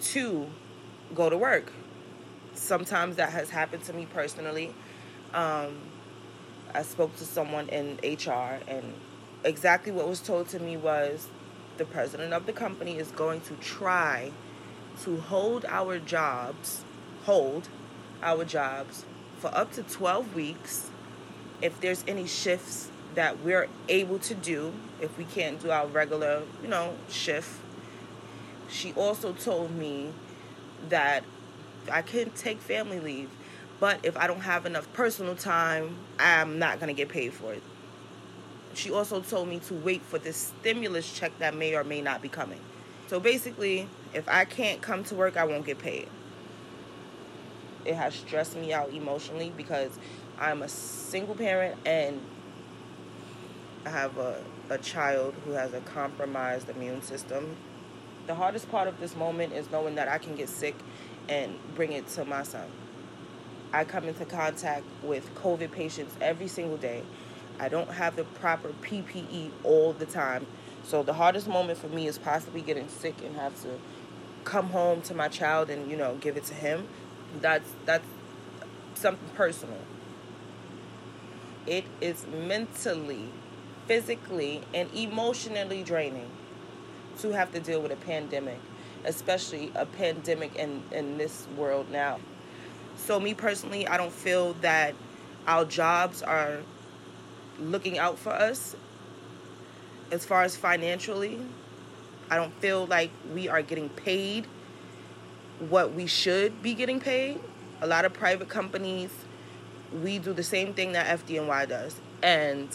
to go to work. Sometimes that has happened to me personally. Um, I spoke to someone in HR, and exactly what was told to me was the president of the company is going to try to hold our jobs, hold our jobs for up to 12 weeks. If there's any shifts that we're able to do, if we can't do our regular, you know, shift. She also told me that I can take family leave, but if I don't have enough personal time, I'm not going to get paid for it. She also told me to wait for this stimulus check that may or may not be coming. So basically, if I can't come to work, I won't get paid it has stressed me out emotionally because I'm a single parent and I have a, a child who has a compromised immune system. The hardest part of this moment is knowing that I can get sick and bring it to my son. I come into contact with COVID patients every single day. I don't have the proper PPE all the time. So the hardest moment for me is possibly getting sick and have to come home to my child and, you know, give it to him that's that's something personal. It is mentally, physically, and emotionally draining to have to deal with a pandemic, especially a pandemic in, in this world now. So, me personally, I don't feel that our jobs are looking out for us as far as financially. I don't feel like we are getting paid what we should be getting paid. A lot of private companies, we do the same thing that FDNY does. And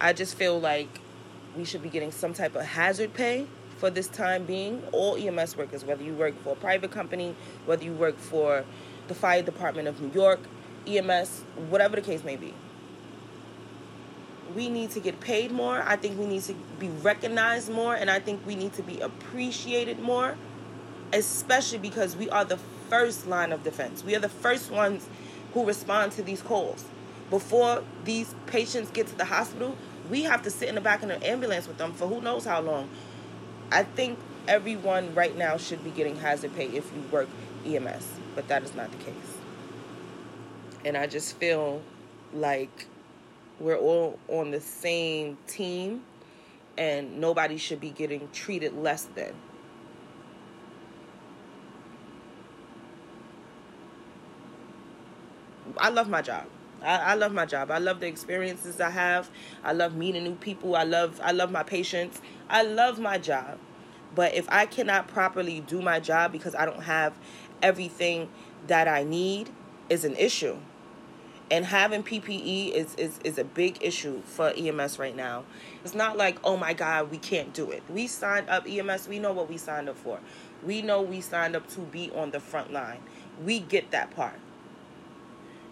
I just feel like we should be getting some type of hazard pay for this time being. All EMS workers, whether you work for a private company, whether you work for the fire department of New York, EMS, whatever the case may be. We need to get paid more. I think we need to be recognized more, and I think we need to be appreciated more especially because we are the first line of defense. We are the first ones who respond to these calls. Before these patients get to the hospital, we have to sit in the back of an ambulance with them for who knows how long. I think everyone right now should be getting hazard pay if you work EMS, but that is not the case. And I just feel like we're all on the same team and nobody should be getting treated less than. I love my job. I, I, love my job. I love the experiences I have. I love meeting new people. I love I love my patients. I love my job. But if I cannot properly do my job because I don't have everything that I need is an issue. And having PPE is, is, is a big issue for EMS right now. It's not like, oh my God, we can't do it. We signed up EMS, we know what we signed up for. We know we signed up to be on the front line. We get that part.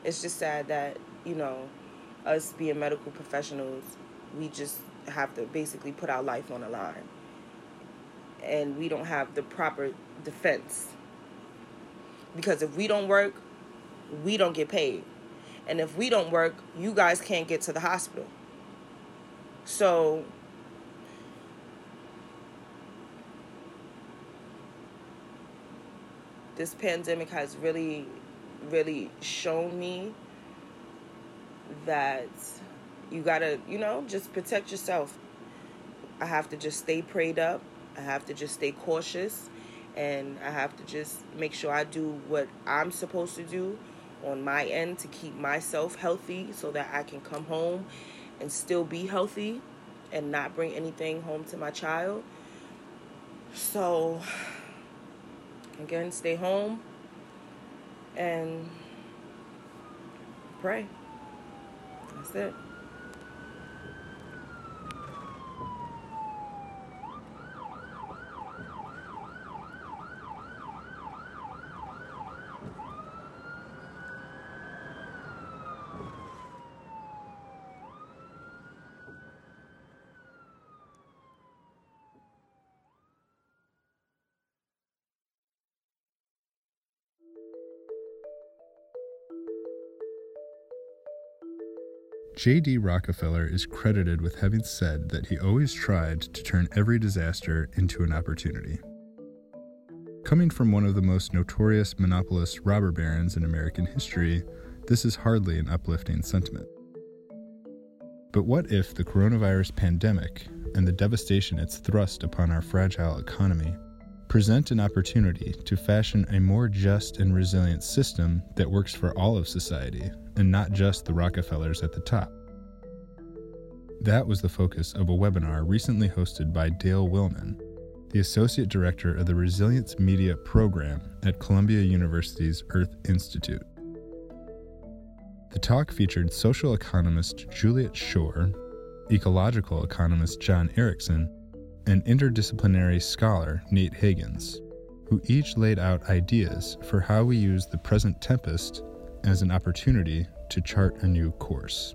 It's just sad that, you know, us being medical professionals, we just have to basically put our life on the line. And we don't have the proper defense. Because if we don't work, we don't get paid. And if we don't work, you guys can't get to the hospital. So this pandemic has really, really shown me that you gotta, you know, just protect yourself. I have to just stay prayed up. I have to just stay cautious. And I have to just make sure I do what I'm supposed to do on my end to keep myself healthy so that I can come home and still be healthy and not bring anything home to my child. So, again, stay home and pray. That's it. J.D. Rockefeller is credited with having said that he always tried to turn every disaster into an opportunity. Coming from one of the most notorious monopolist robber barons in American history, this is hardly an uplifting sentiment. But what if the coronavirus pandemic and the devastation it's thrust upon our fragile economy present an opportunity to fashion a more just and resilient system that works for all of society and not just the Rockefellers at the top. That was the focus of a webinar recently hosted by Dale Willman, the Associate Director of the Resilience Media Program at Columbia University's Earth Institute. The talk featured social economist Juliet Schor, ecological economist John Erickson, and interdisciplinary scholar Nate Hagens, who each laid out ideas for how we use the present tempest as an opportunity to chart a new course.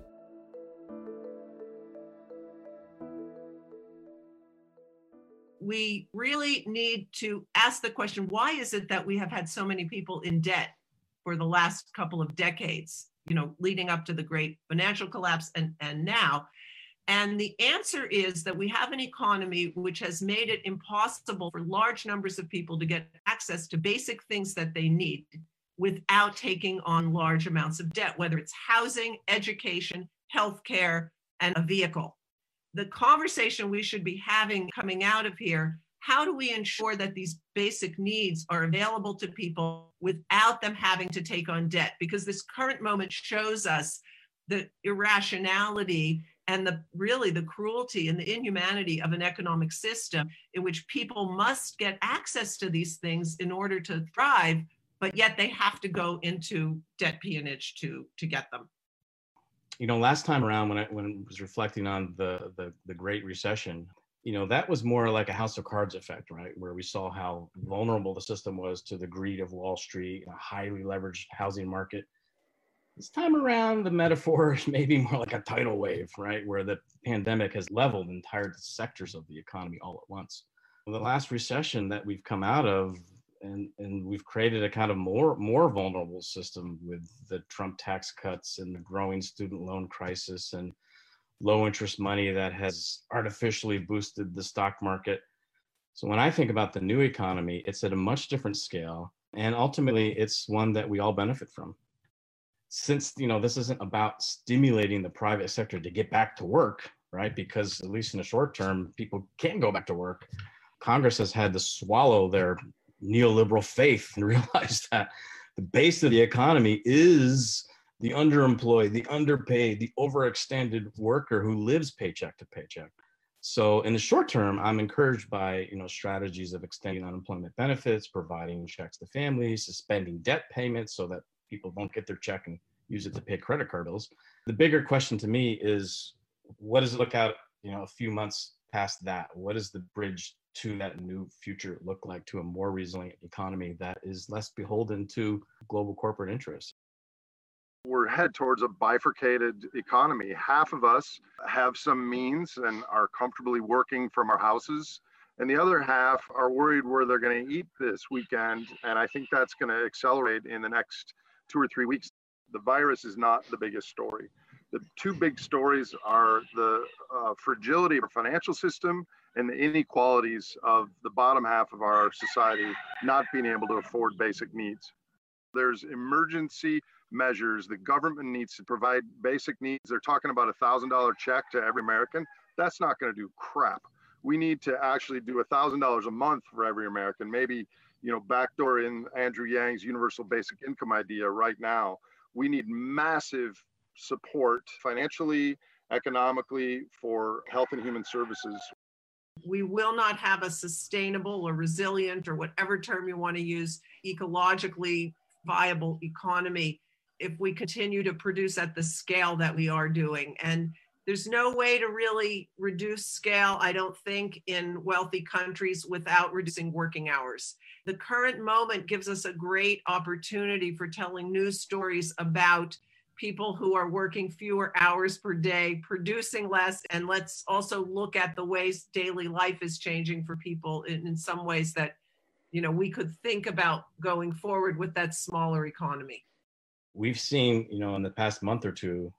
We really need to ask the question why is it that we have had so many people in debt for the last couple of decades, you know, leading up to the great financial collapse and, and now? And the answer is that we have an economy which has made it impossible for large numbers of people to get access to basic things that they need without taking on large amounts of debt, whether it's housing, education, healthcare, and a vehicle. The conversation we should be having coming out of here how do we ensure that these basic needs are available to people without them having to take on debt? Because this current moment shows us the irrationality and the really the cruelty and the inhumanity of an economic system in which people must get access to these things in order to thrive but yet they have to go into debt peonage to to get them. You know, last time around when I when I was reflecting on the the, the Great Recession, you know, that was more like a House of Cards effect, right? Where we saw how vulnerable the system was to the greed of Wall Street, a highly leveraged housing market. This time around, the metaphor is maybe more like a tidal wave, right? Where the pandemic has leveled entire sectors of the economy all at once. The last recession that we've come out of, and and we've created a kind of more more vulnerable system with the Trump tax cuts and the growing student loan crisis and low interest money that has artificially boosted the stock market. So when I think about the new economy, it's at a much different scale. And ultimately, it's one that we all benefit from. Since you know this isn't about stimulating the private sector to get back to work, right? Because at least in the short term, people can go back to work. Congress has had to swallow their neoliberal faith and <laughs> realize that the base of the economy is the underemployed, the underpaid, the overextended worker who lives paycheck to paycheck. So in the short term, I'm encouraged by you know strategies of extending unemployment benefits, providing checks to families, suspending debt payments so that people don't get their check and use it to pay credit card bills. The bigger question to me is what does it look out, you know, a few months past that? What does the bridge to that new future look like to a more resilient economy that is less beholden to global corporate interests? We're head towards a bifurcated economy. Half of us have some means and are comfortably working from our houses, and the other half are worried where they're going to eat this weekend. And I think that's going to accelerate in the next two or three weeks. The virus is not the biggest story. The two big stories are the uh, fragility of our financial system and the inequalities of the bottom half of our society not being able to afford basic needs. There's emergency measures. The government needs to provide basic needs. They're talking about a thousand dollar check to every American. That's not going to do crap. We need to actually do a thousand dollars a month for every American. Maybe you know backdoor in Andrew Yang's universal basic income idea right now. We need massive support financially, economically for health and human services. We will not have a sustainable or resilient or whatever term you want to use, ecologically viable economy if we continue to produce at the scale that we are doing. And there's no way to really reduce scale, I don't think, in wealthy countries without reducing working hours. The current moment gives us a great opportunity for telling news stories about people who are working fewer hours per day, producing less. And let's also look at the ways daily life is changing for people in, in some ways that, you know, we could think about going forward with that smaller economy. We've seen, you know, in the past month or two,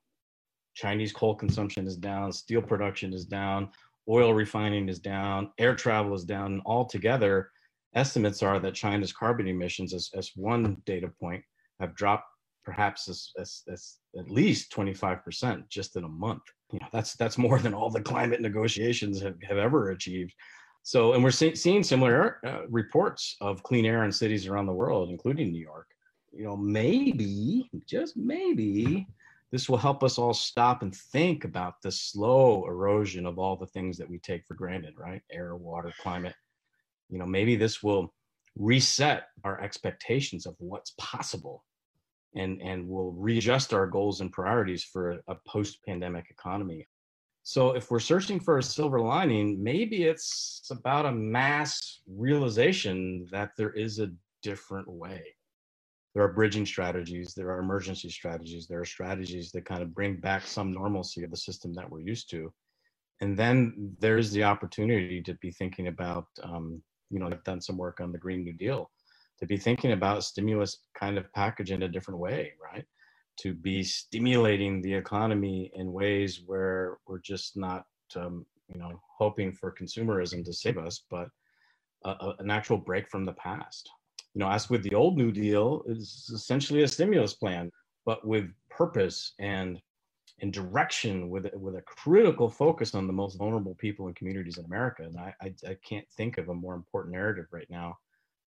Chinese coal consumption is down, steel production is down, oil refining is down, air travel is down, altogether, estimates are that China's carbon emissions, as, as one data point, have dropped perhaps as, as, as at least 25% just in a month. You know, that's that's more than all the climate negotiations have, have ever achieved. So, and we're see, seeing similar uh, reports of clean air in cities around the world, including New York. You know, maybe, just maybe, this will help us all stop and think about the slow erosion of all the things that we take for granted, right? Air, water, climate. You know, maybe this will reset our expectations of what's possible and and we'll readjust our goals and priorities for a post-pandemic economy. So if we're searching for a silver lining maybe it's about a mass realization that there is a different way. There are bridging strategies there are emergency strategies there are strategies that kind of bring back some normalcy of the system that we're used to. And then there's the opportunity to be thinking about um, you know i've done some work on the green new deal to be thinking about stimulus kind of package in a different way, right? To be stimulating the economy in ways where we're just not, um, you know, hoping for consumerism to save us, but a, a, an actual break from the past. You know, as with the old New Deal, is essentially a stimulus plan, but with purpose and and direction with with a critical focus on the most vulnerable people and communities in America. And I, I, I can't think of a more important narrative right now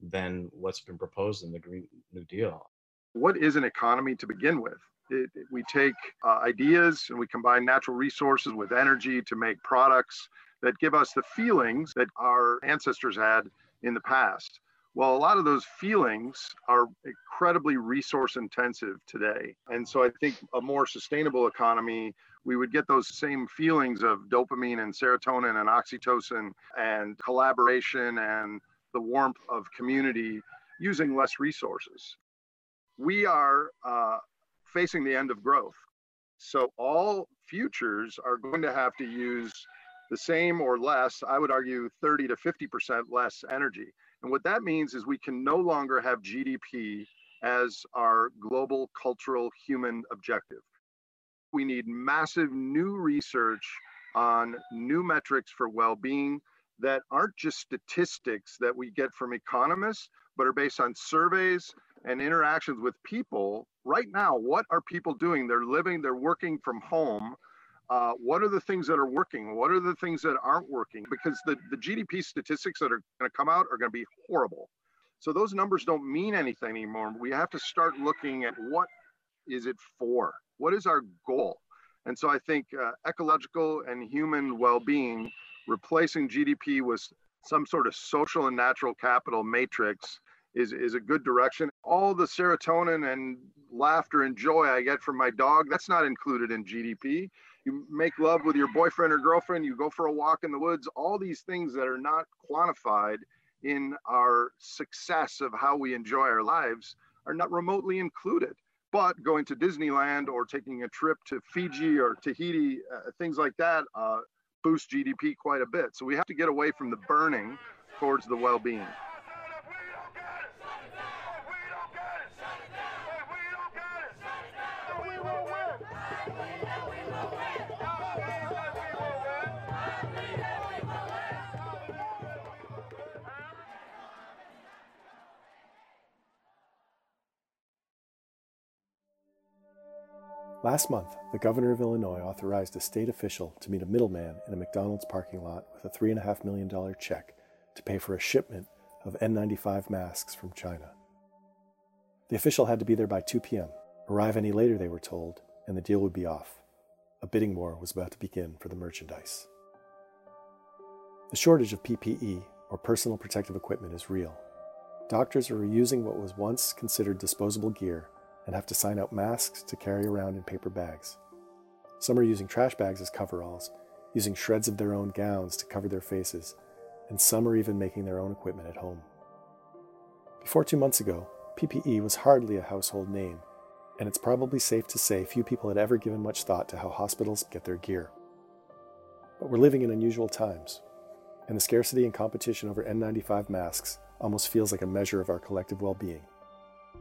than what's been proposed in the Green New Deal. What is an economy to begin with? It, it, we take uh, ideas and we combine natural resources with energy to make products that give us the feelings that our ancestors had in the past. Well, a lot of those feelings are incredibly resource intensive today. And so I think a more sustainable economy, we would get those same feelings of dopamine and serotonin and oxytocin and collaboration and the warmth of community using less resources. We are uh, facing the end of growth. So all futures are going to have to use the same or less, I would argue 30 to 50% less energy. And what that means is we can no longer have GDP as our global cultural human objective. We need massive new research on new metrics for well being that aren't just statistics that we get from economists, but are based on surveys and interactions with people. Right now, what are people doing? They're living, they're working from home. Uh, what are the things that are working? What are the things that aren't working? Because the, the GDP statistics that are going to come out are going to be horrible. So those numbers don't mean anything anymore. We have to start looking at what is it for? What is our goal? And so I think uh, ecological and human well being, replacing GDP with some sort of social and natural capital matrix is, is a good direction. All the serotonin and laughter and joy I get from my dog, that's not included in GDP. You make love with your boyfriend or girlfriend, you go for a walk in the woods, all these things that are not quantified in our success of how we enjoy our lives are not remotely included but going to Disneyland or taking a trip to Fiji or Tahiti, uh, things like that, uh, boost GDP quite a bit. So we have to get away from the burning towards the well being. Last month, the governor of Illinois authorized a state official to meet a middleman in a McDonald's parking lot with a $3.5 million check to pay for a shipment of N95 masks from China. The official had to be there by 2 p.m. Arrive any later, they were told, and the deal would be off. A bidding war was about to begin for the merchandise. The shortage of PPE, or personal protective equipment, is real. Doctors are reusing what was once considered disposable gear and have to sign out masks to carry around in paper bags. Some are using trash bags as coveralls, using shreds of their own gowns to cover their faces, and some are even making their own equipment at home. Before two months ago, PPE was hardly a household name, and it's probably safe to say few people had ever given much thought to how hospitals get their gear. But we're living in unusual times, and the scarcity and competition over N95 masks almost feels like a measure of our collective well being,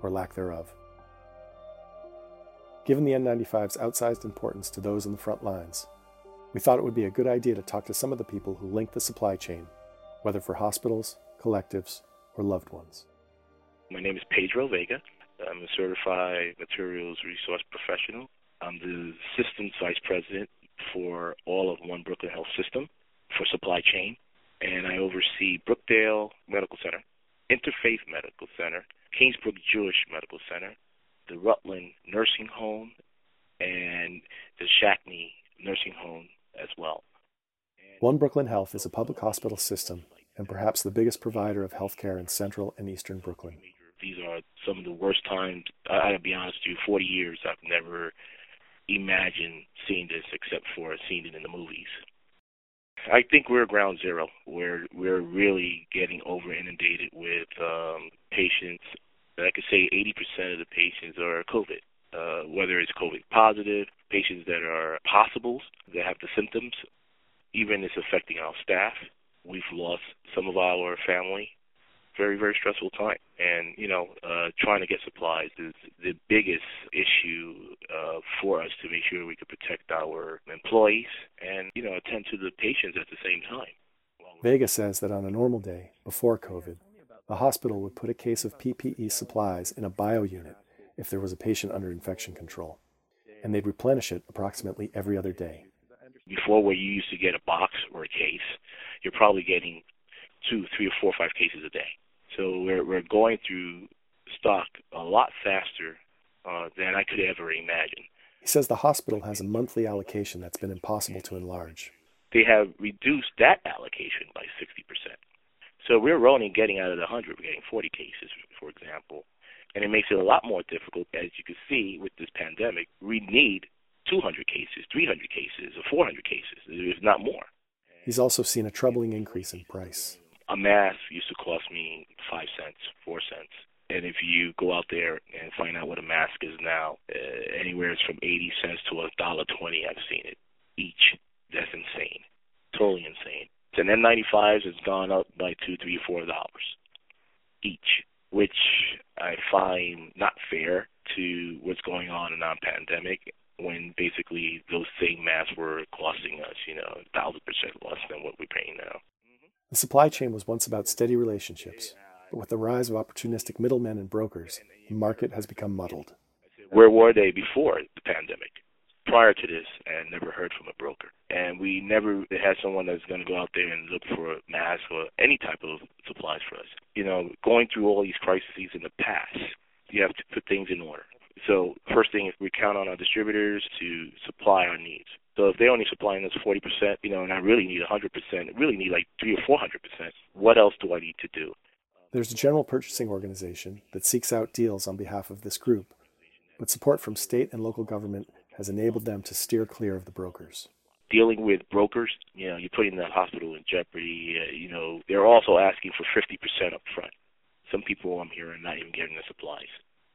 or lack thereof. Given the N95's outsized importance to those in the front lines, we thought it would be a good idea to talk to some of the people who link the supply chain, whether for hospitals, collectives, or loved ones. My name is Pedro Vega. I'm a certified materials resource professional. I'm the systems vice president for all of One Brooklyn Health System for supply chain, and I oversee Brookdale Medical Center, Interfaith Medical Center, Kingsbrook Jewish Medical Center, the Rutland Nursing Home and the Schachne Nursing Home as well. One Brooklyn Health is a public hospital system and perhaps the biggest provider of health care in central and eastern Brooklyn. These are some of the worst times. I gotta be honest with you, 40 years I've never imagined seeing this except for seeing it in the movies. I think we're ground zero. We're we're really getting over inundated with um, patients I could say 80% of the patients are COVID, uh, whether it's COVID positive, patients that are possibles, that have the symptoms, even it's affecting our staff. We've lost some of our family. Very, very stressful time. And, you know, uh, trying to get supplies is the biggest issue uh, for us to make sure we can protect our employees and, you know, attend to the patients at the same time. Vega says that on a normal day, before COVID, the hospital would put a case of PPE supplies in a bio unit if there was a patient under infection control, and they'd replenish it approximately every other day. Before, where you used to get a box or a case, you're probably getting two, three, or four, or five cases a day. So we're we're going through stock a lot faster uh, than I could ever imagine. He says the hospital has a monthly allocation that's been impossible to enlarge. They have reduced that allocation by 60%. So we're only getting out of the 100, we're getting 40 cases, for example. And it makes it a lot more difficult, as you can see with this pandemic. We need 200 cases, 300 cases, or 400 cases, if not more. He's also seen a troubling increase in price. A mask used to cost me 5 cents, 4 cents. And if you go out there and find out what a mask is now, uh, anywhere it's from 80 cents to a dollar 20, I've seen it each. That's insane. Totally insane. And N95s has gone up by two, three, four dollars each, which I find not fair to what's going on in non-pandemic when basically those same masks were costing us, you know, a thousand percent less than what we're paying now. The supply chain was once about steady relationships, but with the rise of opportunistic middlemen and brokers, the market has become muddled. Where were they before the pandemic? Prior to this, and never heard from a broker. And we never had someone that's going to go out there and look for masks or any type of supplies for us. You know, going through all these crises in the past, you have to put things in order. So first thing is we count on our distributors to supply our needs. So if they're only supplying us 40%, you know, and I really need 100%, really need like three or 400%, what else do I need to do? There's a general purchasing organization that seeks out deals on behalf of this group, but support from state and local government has enabled them to steer clear of the brokers. Dealing with brokers, you know, you're putting the hospital in jeopardy. Uh, you know, they're also asking for 50% up front. Some people I'm hearing are not even getting the supplies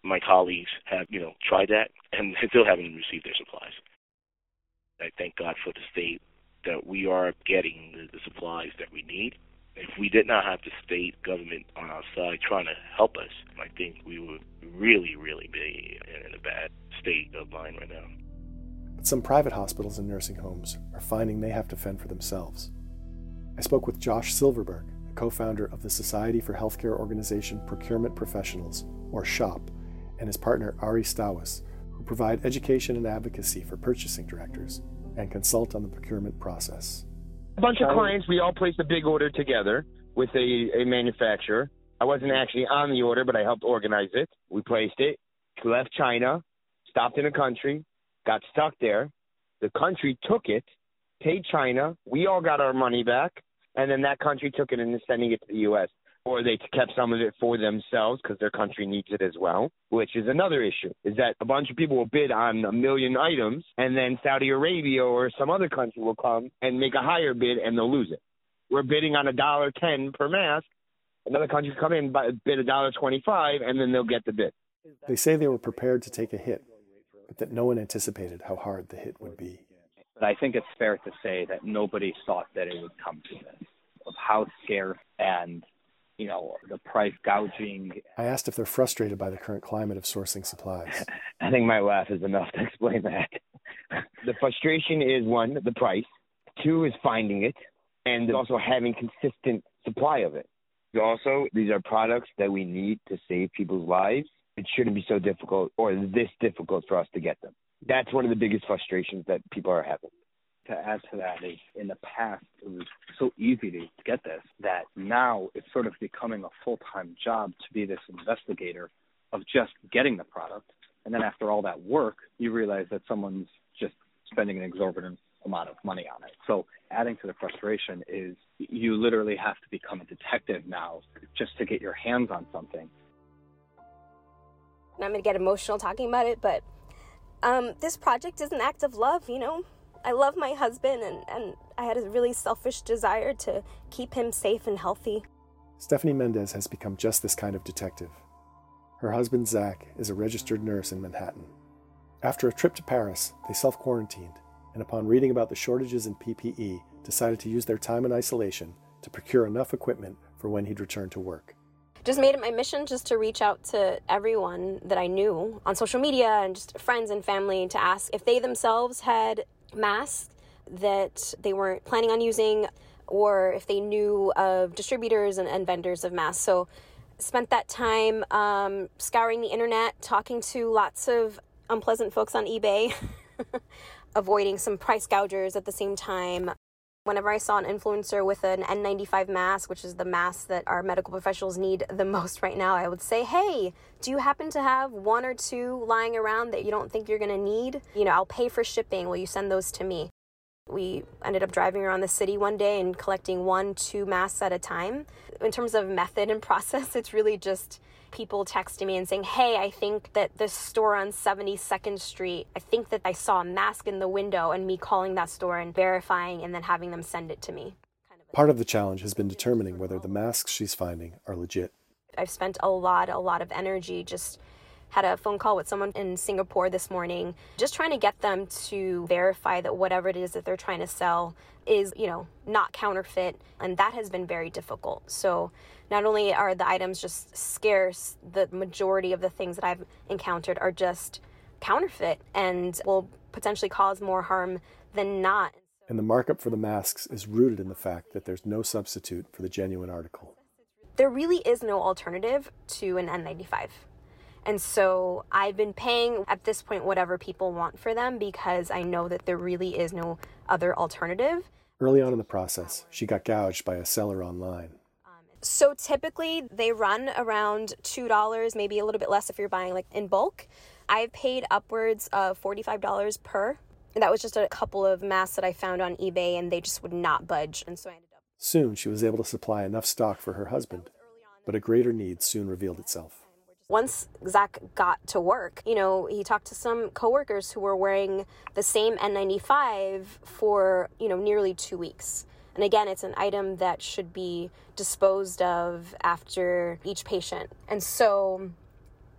my colleagues have, you know, tried that and <laughs> still haven't received their supplies. I thank God for the state that we are getting the, the supplies that we need. If we did not have the state government on our side trying to help us, I think we would really, really be in a bad state of mind right now. Some private hospitals and nursing homes are finding they have to fend for themselves. I spoke with Josh Silverberg, the co founder of the Society for Healthcare Organization Procurement Professionals, or SHOP, and his partner Ari Stawas, who provide education and advocacy for purchasing directors and consult on the procurement process. A bunch of clients, we all placed a big order together with a, a manufacturer. I wasn't actually on the order, but I helped organize it. We placed it, left China, stopped in a country, got stuck there. The country took it, paid China. We all got our money back, and then that country took it and is sending it to the U.S or they kept some of it for themselves because their country needs it as well, which is another issue. Is that a bunch of people will bid on a million items, and then Saudi Arabia or some other country will come and make a higher bid, and they'll lose it. We're bidding on a dollar ten per mask. Another country come in bid a dollar twenty-five, and then they'll get the bid. They say they were prepared to take a hit, but that no one anticipated how hard the hit would be. But I think it's fair to say that nobody thought that it would come to this, of how scarce and you know, the price gouging. I asked if they're frustrated by the current climate of sourcing supplies. <laughs> I think my laugh is enough to explain that. the frustration is one, the price. Two is finding it, and also having consistent supply of it. Also, these are products that we need to save people's lives. It shouldn't be so difficult or this difficult for us to get them. That's one of the biggest frustrations that people are having to add to that is in the past it was so easy to get this that now it's sort of becoming a full time job to be this investigator of just getting the product. And then after all that work, you realize that someone's just spending an exorbitant amount of money on it. So adding to the frustration is you literally have to become a detective now just to get your hands on something. I'm going to get emotional talking about it, but um, this project is an act of love, you know? I love my husband, and, and I had a really selfish desire to keep him safe and healthy. Stephanie Mendez has become just this kind of detective. Her husband, Zach, is a registered nurse in Manhattan. After a trip to Paris, they self quarantined, and upon reading about the shortages in PPE, decided to use their time in isolation to procure enough equipment for when he'd return to work. Just made it my mission just to reach out to everyone that I knew on social media and just friends and family to ask if they themselves had masks that they weren't planning on using or if they knew of distributors and, and vendors of masks. So spent that time um, scouring the internet, talking to lots of unpleasant folks on eBay, <laughs> avoiding some price gougers at the same time. Whenever I saw an influencer with an N95 mask, which is the mask that our medical professionals need the most right now, I would say, hey, do you happen to have one or two lying around that you don't think you're to need? You know, I'll pay for shipping. Will you send those to me? We ended up driving around the city one day and collecting one, two masks at a time. In terms of method and <laughs> process, it's really just people texting me and saying, Hey, I think that this store on 72nd Street, I think that I saw a mask in the window, and me calling that store and verifying and then having them send it to me. Part of the challenge has been determining whether the masks she's finding are legit. I've spent a lot, a lot of energy just had a phone call with someone in Singapore this morning, just trying to get them to verify that whatever it is that they're trying to sell is, you know, not counterfeit. And that has been very difficult. So not only are the items just scarce, the majority of the things that I've encountered are just counterfeit and will potentially cause more harm than not. And the markup for the masks is rooted in the fact that there's no substitute for the genuine article. There really is no alternative to an N95. And so I've been paying at this point whatever people want for them because I know that there really is no other alternative. Early on in the process, she got gouged by a seller online. So typically they run around $2, maybe a little bit less if you're buying like in bulk. I've paid upwards of $45 per. And that was just a couple of masks that I found on eBay and they just would not budge. And so I ended up. Soon she was able to supply enough stock for her husband, but a greater need soon revealed itself. Once Zach got to work, you know, he talked to some coworkers who were wearing the same N95 for, you know, nearly two weeks. And again, it's an item that should be disposed of after each patient. And so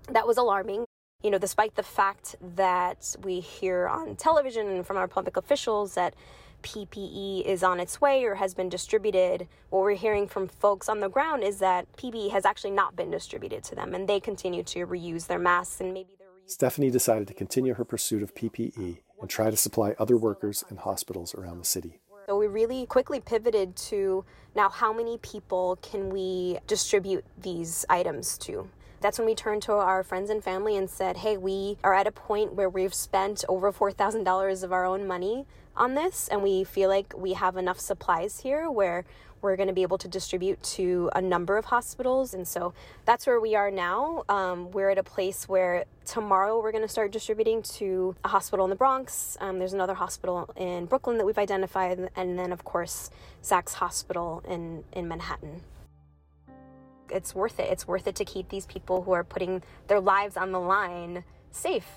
that was alarming. You know, despite the fact that we hear on television and from our public officials that PPE is on its way or has been distributed, what we're hearing from folks on the ground is that PPE has actually not been distributed to them and they continue to reuse their masks and maybe they're reusing- Stephanie decided to continue her pursuit of PPE and try to supply other workers and hospitals around the city. So we really quickly pivoted to now how many people can we distribute these items to? That's when we turned to our friends and family and said, hey, we are at a point where we've spent over $4,000 of our own money on this, and we feel like we have enough supplies here where we're going to be able to distribute to a number of hospitals. And so that's where we are now. Um, we're at a place where tomorrow we're going to start distributing to a hospital in the Bronx. Um, there's another hospital in Brooklyn that we've identified, and then, of course, Zach's Hospital in, in Manhattan. It's worth it. It's worth it to keep these people who are putting their lives on the line safe.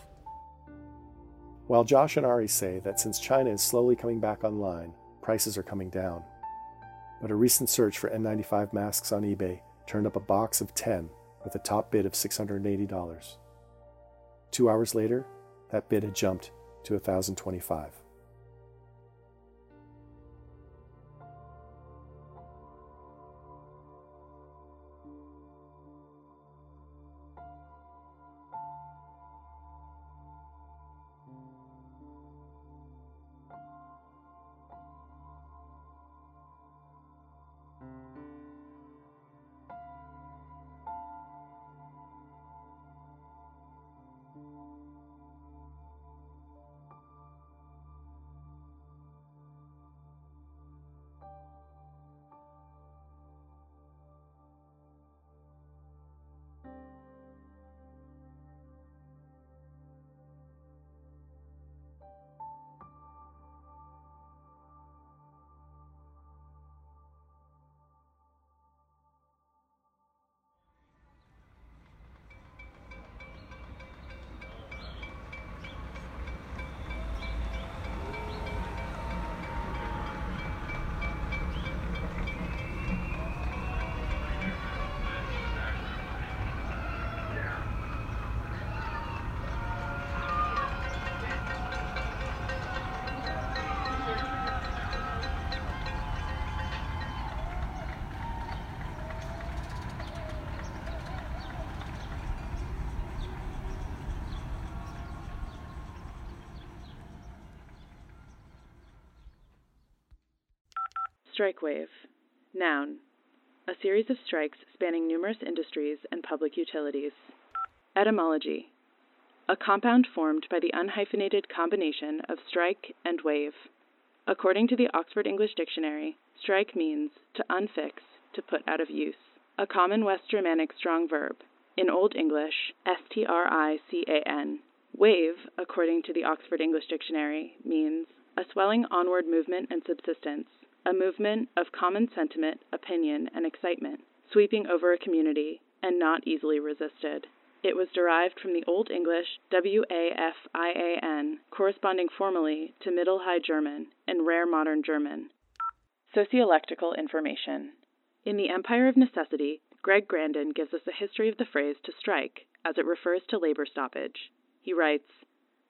While Josh and Ari say that since China is slowly coming back online, prices are coming down. But a recent search for N95 masks on eBay turned up a box of 10 with a top bid of $680. Two hours later, that bid had jumped to 1025 Strike wave. Noun. A series of strikes spanning numerous industries and public utilities. Etymology. A compound formed by the unhyphenated combination of strike and wave. According to the Oxford English Dictionary, strike means to unfix, to put out of use. A common West Germanic strong verb. In Old English, S T R I C A N. Wave, according to the Oxford English Dictionary, means a swelling onward movement and subsistence, a movement of common sentiment, opinion, and excitement, sweeping over a community and not easily resisted. It was derived from the Old English W A F I A N, corresponding formally to Middle High German and Rare Modern German. Sociolectical information. In The Empire of Necessity, Greg Grandin gives us a history of the phrase to strike as it refers to labor stoppage. He writes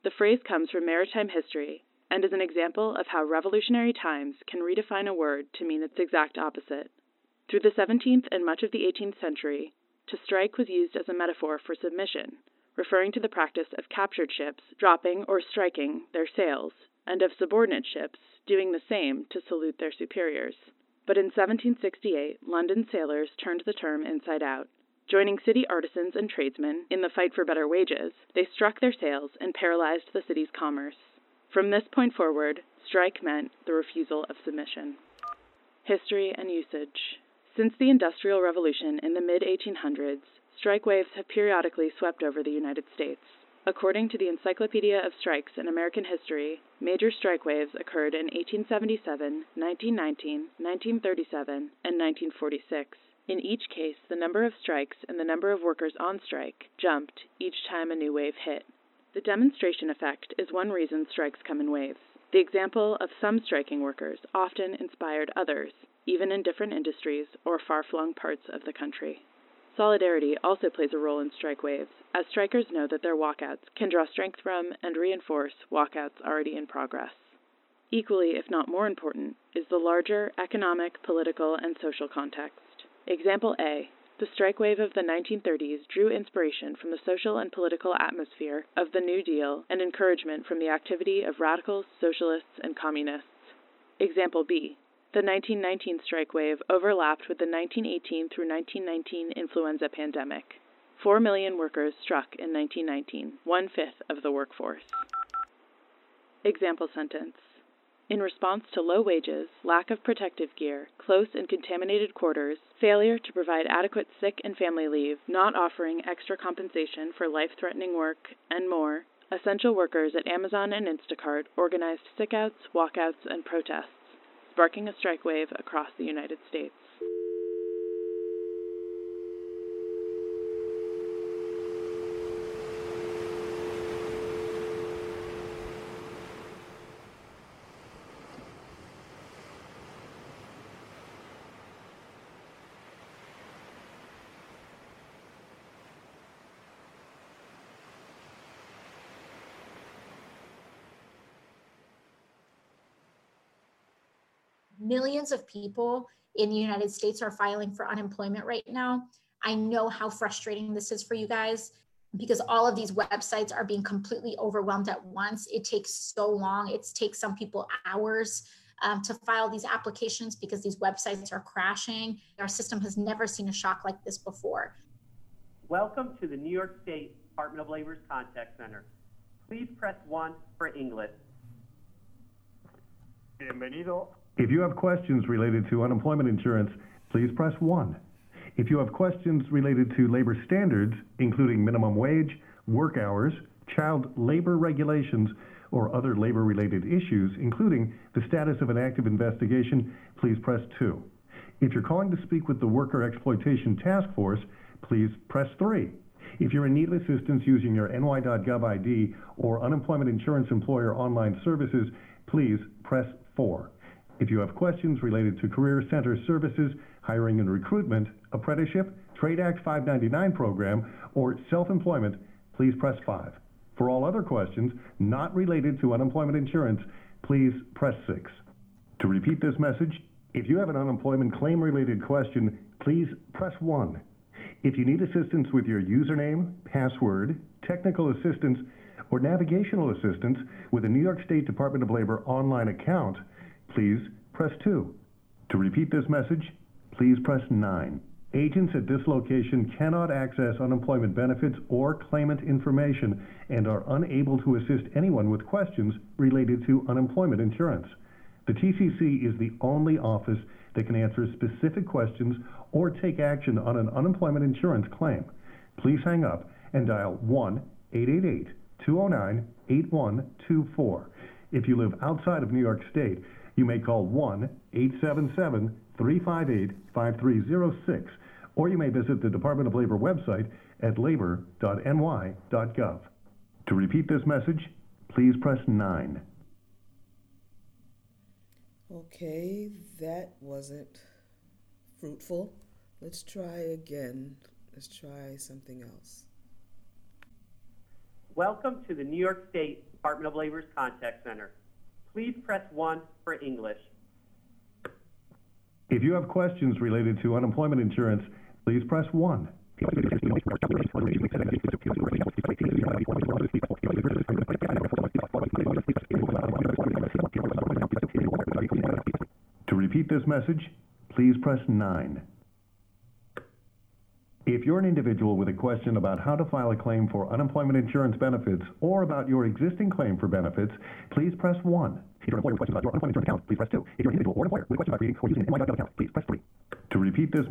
The phrase comes from maritime history and is an example of how revolutionary times can redefine a word to mean its exact opposite. Through the 17th and much of the 18th century, to strike was used as a metaphor for submission, referring to the practice of captured ships dropping or striking their sails, and of subordinate ships doing the same to salute their superiors. But in 1768, London sailors turned the term inside out. Joining city artisans and tradesmen in the fight for better wages, they struck their sails and paralyzed the city's commerce. From this point forward, strike meant the refusal of submission. History and usage. Since the Industrial Revolution in the mid 1800s, strike waves have periodically swept over the United States. According to the Encyclopedia of Strikes in American History, major strike waves occurred in 1877, 1919, 1937, and 1946. In each case, the number of strikes and the number of workers on strike jumped each time a new wave hit. The demonstration effect is one reason strikes come in waves. The example of some striking workers often inspired others, even in different industries or far flung parts of the country. Solidarity also plays a role in strike waves, as strikers know that their walkouts can draw strength from and reinforce walkouts already in progress. Equally, if not more important, is the larger economic, political, and social context. Example A the strike wave of the 1930s drew inspiration from the social and political atmosphere of the New Deal and encouragement from the activity of radicals, socialists, and communists. Example B. The 1919 strike wave overlapped with the 1918 through 1919 influenza pandemic. Four million workers struck in 1919, one fifth of the workforce. Example sentence in response to low wages, lack of protective gear, close and contaminated quarters, failure to provide adequate sick and family leave, not offering extra compensation for life threatening work, and more, essential workers at Amazon and Instacart organized sickouts, walkouts, and protests, sparking a strike wave across the United States. Millions of people in the United States are filing for unemployment right now. I know how frustrating this is for you guys because all of these websites are being completely overwhelmed at once. It takes so long. It takes some people hours um, to file these applications because these websites are crashing. Our system has never seen a shock like this before. Welcome to the New York State Department of Labor's Contact Center. Please press 1 for English. Bienvenido if you have questions related to unemployment insurance, please press 1. If you have questions related to labor standards, including minimum wage, work hours, child labor regulations, or other labor related issues, including the status of an active investigation, please press 2. If you're calling to speak with the Worker Exploitation Task Force, please press 3. If you're in need of assistance using your ny.gov ID or unemployment insurance employer online services, please press 4. If you have questions related to Career Center services, hiring and recruitment, apprenticeship, Trade Act 599 program, or self-employment, please press 5. For all other questions not related to unemployment insurance, please press 6. To repeat this message, if you have an unemployment claim related question, please press 1. If you need assistance with your username, password, technical assistance, or navigational assistance with a New York State Department of Labor online account, please press 2. To repeat this message, please press 9. Agents at this location cannot access unemployment benefits or claimant information and are unable to assist anyone with questions related to unemployment insurance. The TCC is the only office that can answer specific questions or take action on an unemployment insurance claim. Please hang up and dial 1 888 209 8124. If you live outside of New York State, you may call 1 877 358 5306, or you may visit the Department of Labor website at labor.ny.gov. To repeat this message, please press 9. Okay, that wasn't fruitful. Let's try again. Let's try something else. Welcome to the New York State Department of Labor's Contact Center. Please press 1 for English. If you have questions related to unemployment insurance, please press 1. To repeat this message, please press 9. If you're an individual with a question about how to file a claim for unemployment insurance benefits or about your existing claim for benefits, please press 1. If you're an employer with questions about your unemployment insurance account, please press 2. If you're an individual or an employer with a question about creating or using an NY.gov account, please press 3. To repeat this,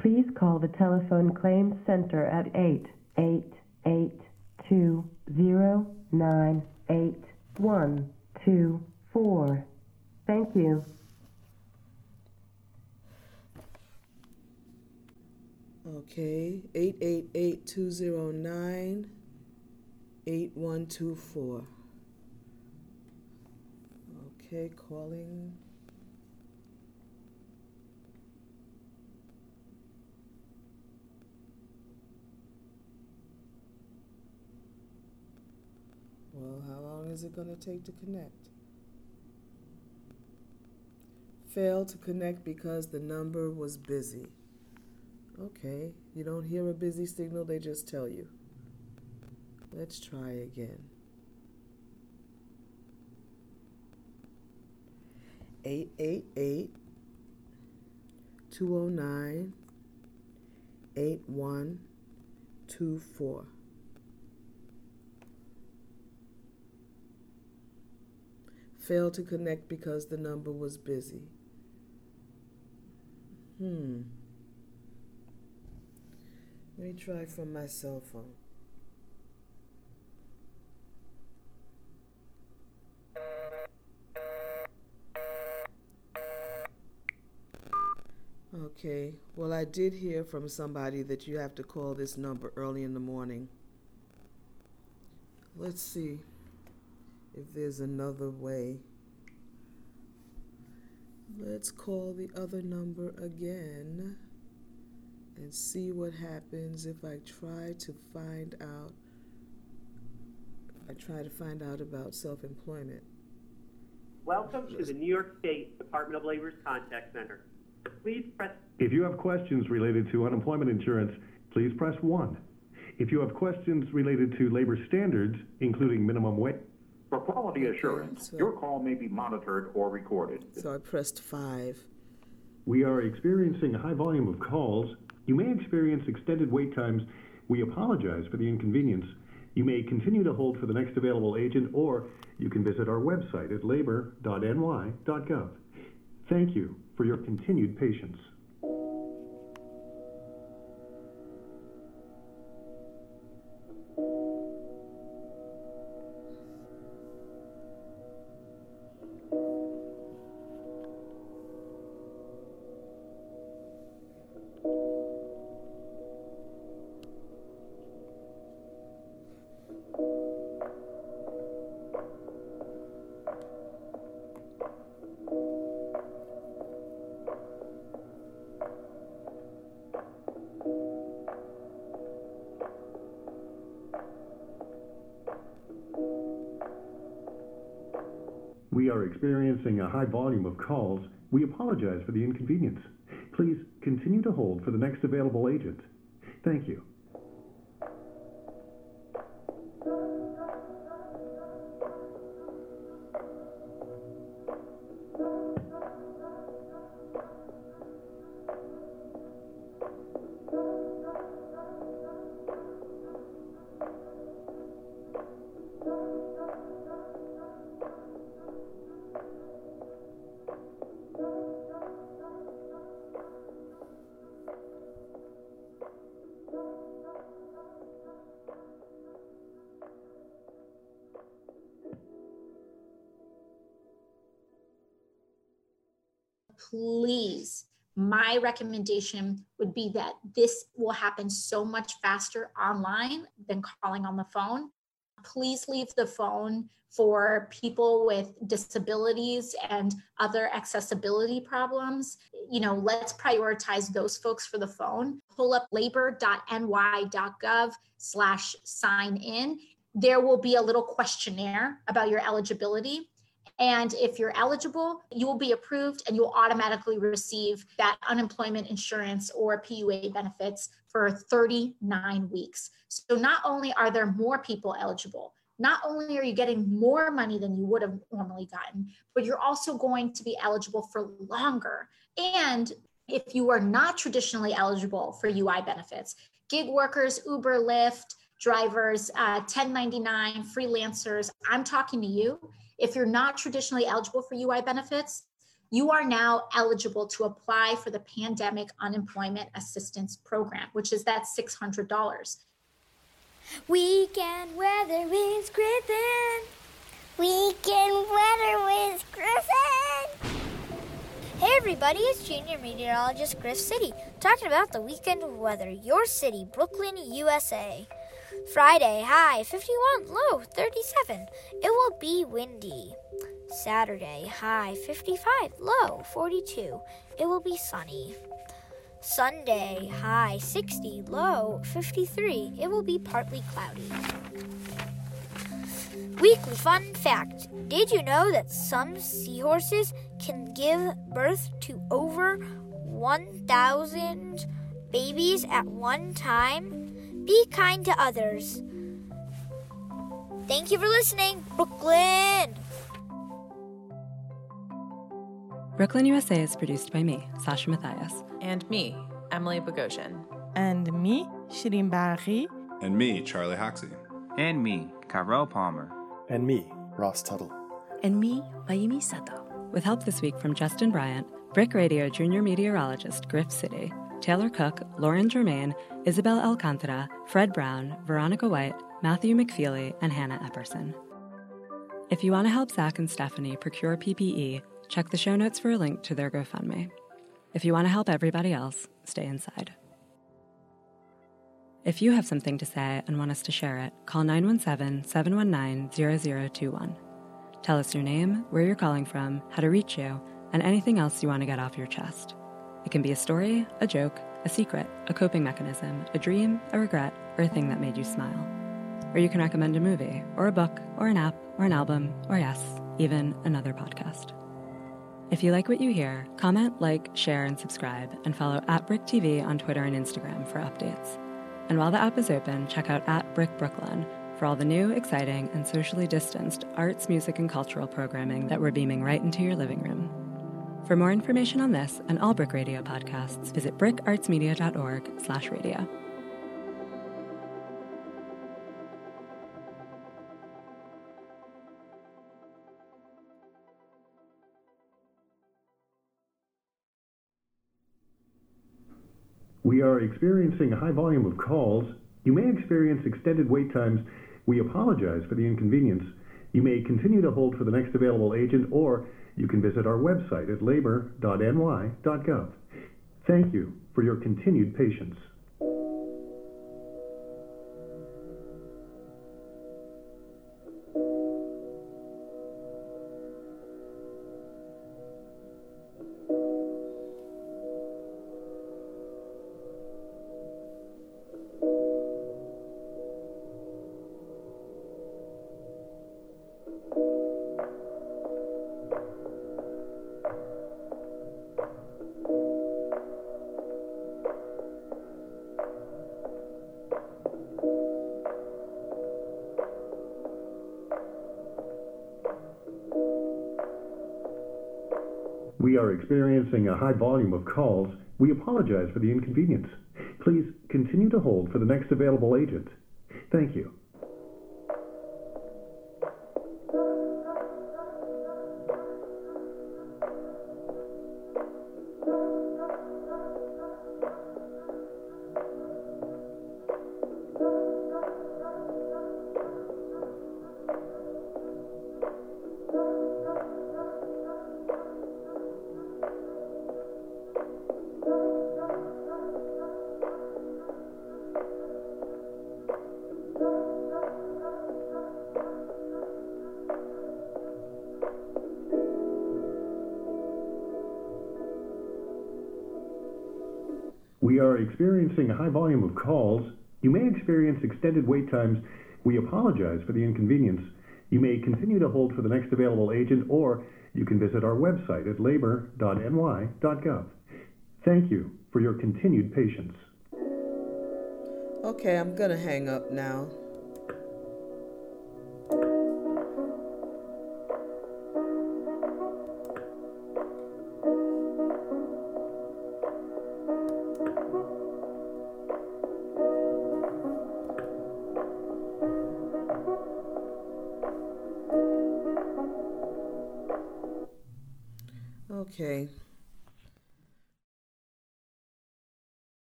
Please call the telephone claims center at 888-209-8124. Thank you. Okay, 888-209-8124. Okay, calling. Well, how long is it going to take to connect? Failed to connect because the number was busy. Okay, you don't hear a busy signal, they just tell you. Let's try again. 888 209 8124. Failed to connect because the number was busy. Hmm. Let me try from my cell phone. Okay, well, I did hear from somebody that you have to call this number early in the morning. Let's see if there's another way. Let's call the other number again and see what happens if I try to find out. I try to find out about self employment. Welcome to the New York State Department of Labor's Contact Center. Please press. if you have questions related to unemployment insurance, please press 1. If you have questions related to labor standards, including minimum wage, For quality assurance, so- your call may be monitored or recorded. So I pressed 5. We are experiencing a high volume of calls. You may experience extended wait times. We apologize for the inconvenience. You may continue to hold for the next available agent, or you can visit our website at labor.ny.gov. Thank you for your continued patience. Experiencing a high volume of calls. We apologize for the inconvenience. Please continue to hold for the next available agent. Thank you. Recommendation would be that this will happen so much faster online than calling on the phone. Please leave the phone for people with disabilities and other accessibility problems. You know, let's prioritize those folks for the phone. Pull up labor.ny.gov slash sign in. There will be a little questionnaire about your eligibility And if you're eligible, you will be approved and you will automatically receive that unemployment insurance or PUA benefits for 39 weeks. So not only are there more people eligible, not only are you getting more money than you would have normally gotten, but you're also going to be eligible for longer. And if you are not traditionally eligible for UI benefits, gig workers, Uber, Lyft, drivers, uh, 1099, freelancers, I'm talking to you. If you're not traditionally eligible for UI benefits, you are now eligible to apply for the Pandemic Unemployment Assistance Program, which is that $600. Weekend weather with Griffin. Weekend weather with Griffin. Hey everybody, it's junior meteorologist Griff City talking about the weekend weather. Your city, Brooklyn, USA. Friday, high 51, low 37. It will be windy. Saturday, high 55, low 42. It will be sunny. Sunday, high 60, low 53. It will be partly cloudy. Weekly fun fact Did you know that some seahorses can give birth to over 1,000 babies at one time? Be kind to others. Thank you for listening, Brooklyn! Brooklyn, USA is produced by me, Sasha Matthias. And me, Emily Bogosian. And me, Shirin Barahi. And me, Charlie Hoxie. And me, Carol Palmer. And me, Ross Tuttle. And me, Mayumi Sato. With help this week from Justin Bryant, BRIC Radio junior meteorologist Griff City, Taylor Cook, Lauren Germain, Isabel Alcantara, Fred Brown, Veronica White, Matthew McFeely, and Hannah Epperson. If you want to help Zach and Stephanie procure PPE, check the show notes for a link to their GoFundMe. If you want to help everybody else, stay inside. If you have something to say and want us to share it, call 917 719 0021. Tell us your name, where you're calling from, how to reach you, and anything else you want to get off your chest. It can be a story, a joke, a secret, a coping mechanism, a dream, a regret, or a thing that made you smile. Or you can recommend a movie, or a book, or an app, or an album, or yes, even another podcast. If you like what you hear, comment, like, share, and subscribe, and follow at BRIC TV on Twitter and Instagram for updates. And while the app is open, check out at BRIC Brooklyn for all the new, exciting, and socially distanced arts, music, and cultural programming that we're beaming right into your living room. For more information on this and all BRIC Radio podcasts, visit bricartsmedia.org slash radio. We are experiencing a high volume of calls. You may experience extended wait times. We apologize for the inconvenience. You may continue to hold for the next available agent, or you can visit our website at labor.ny.gov. Thank you for your continued patience. Experiencing a high volume of calls. We apologize for the inconvenience. Please continue to hold for the next available agent. Thank you. Experiencing a high volume of calls. You may experience extended wait times. We apologize for the inconvenience. You may continue to hold for the next available agent, or you can visit our website at labor.ny.gov. Thank you for your continued patience. Okay, I'm gonna hang up now.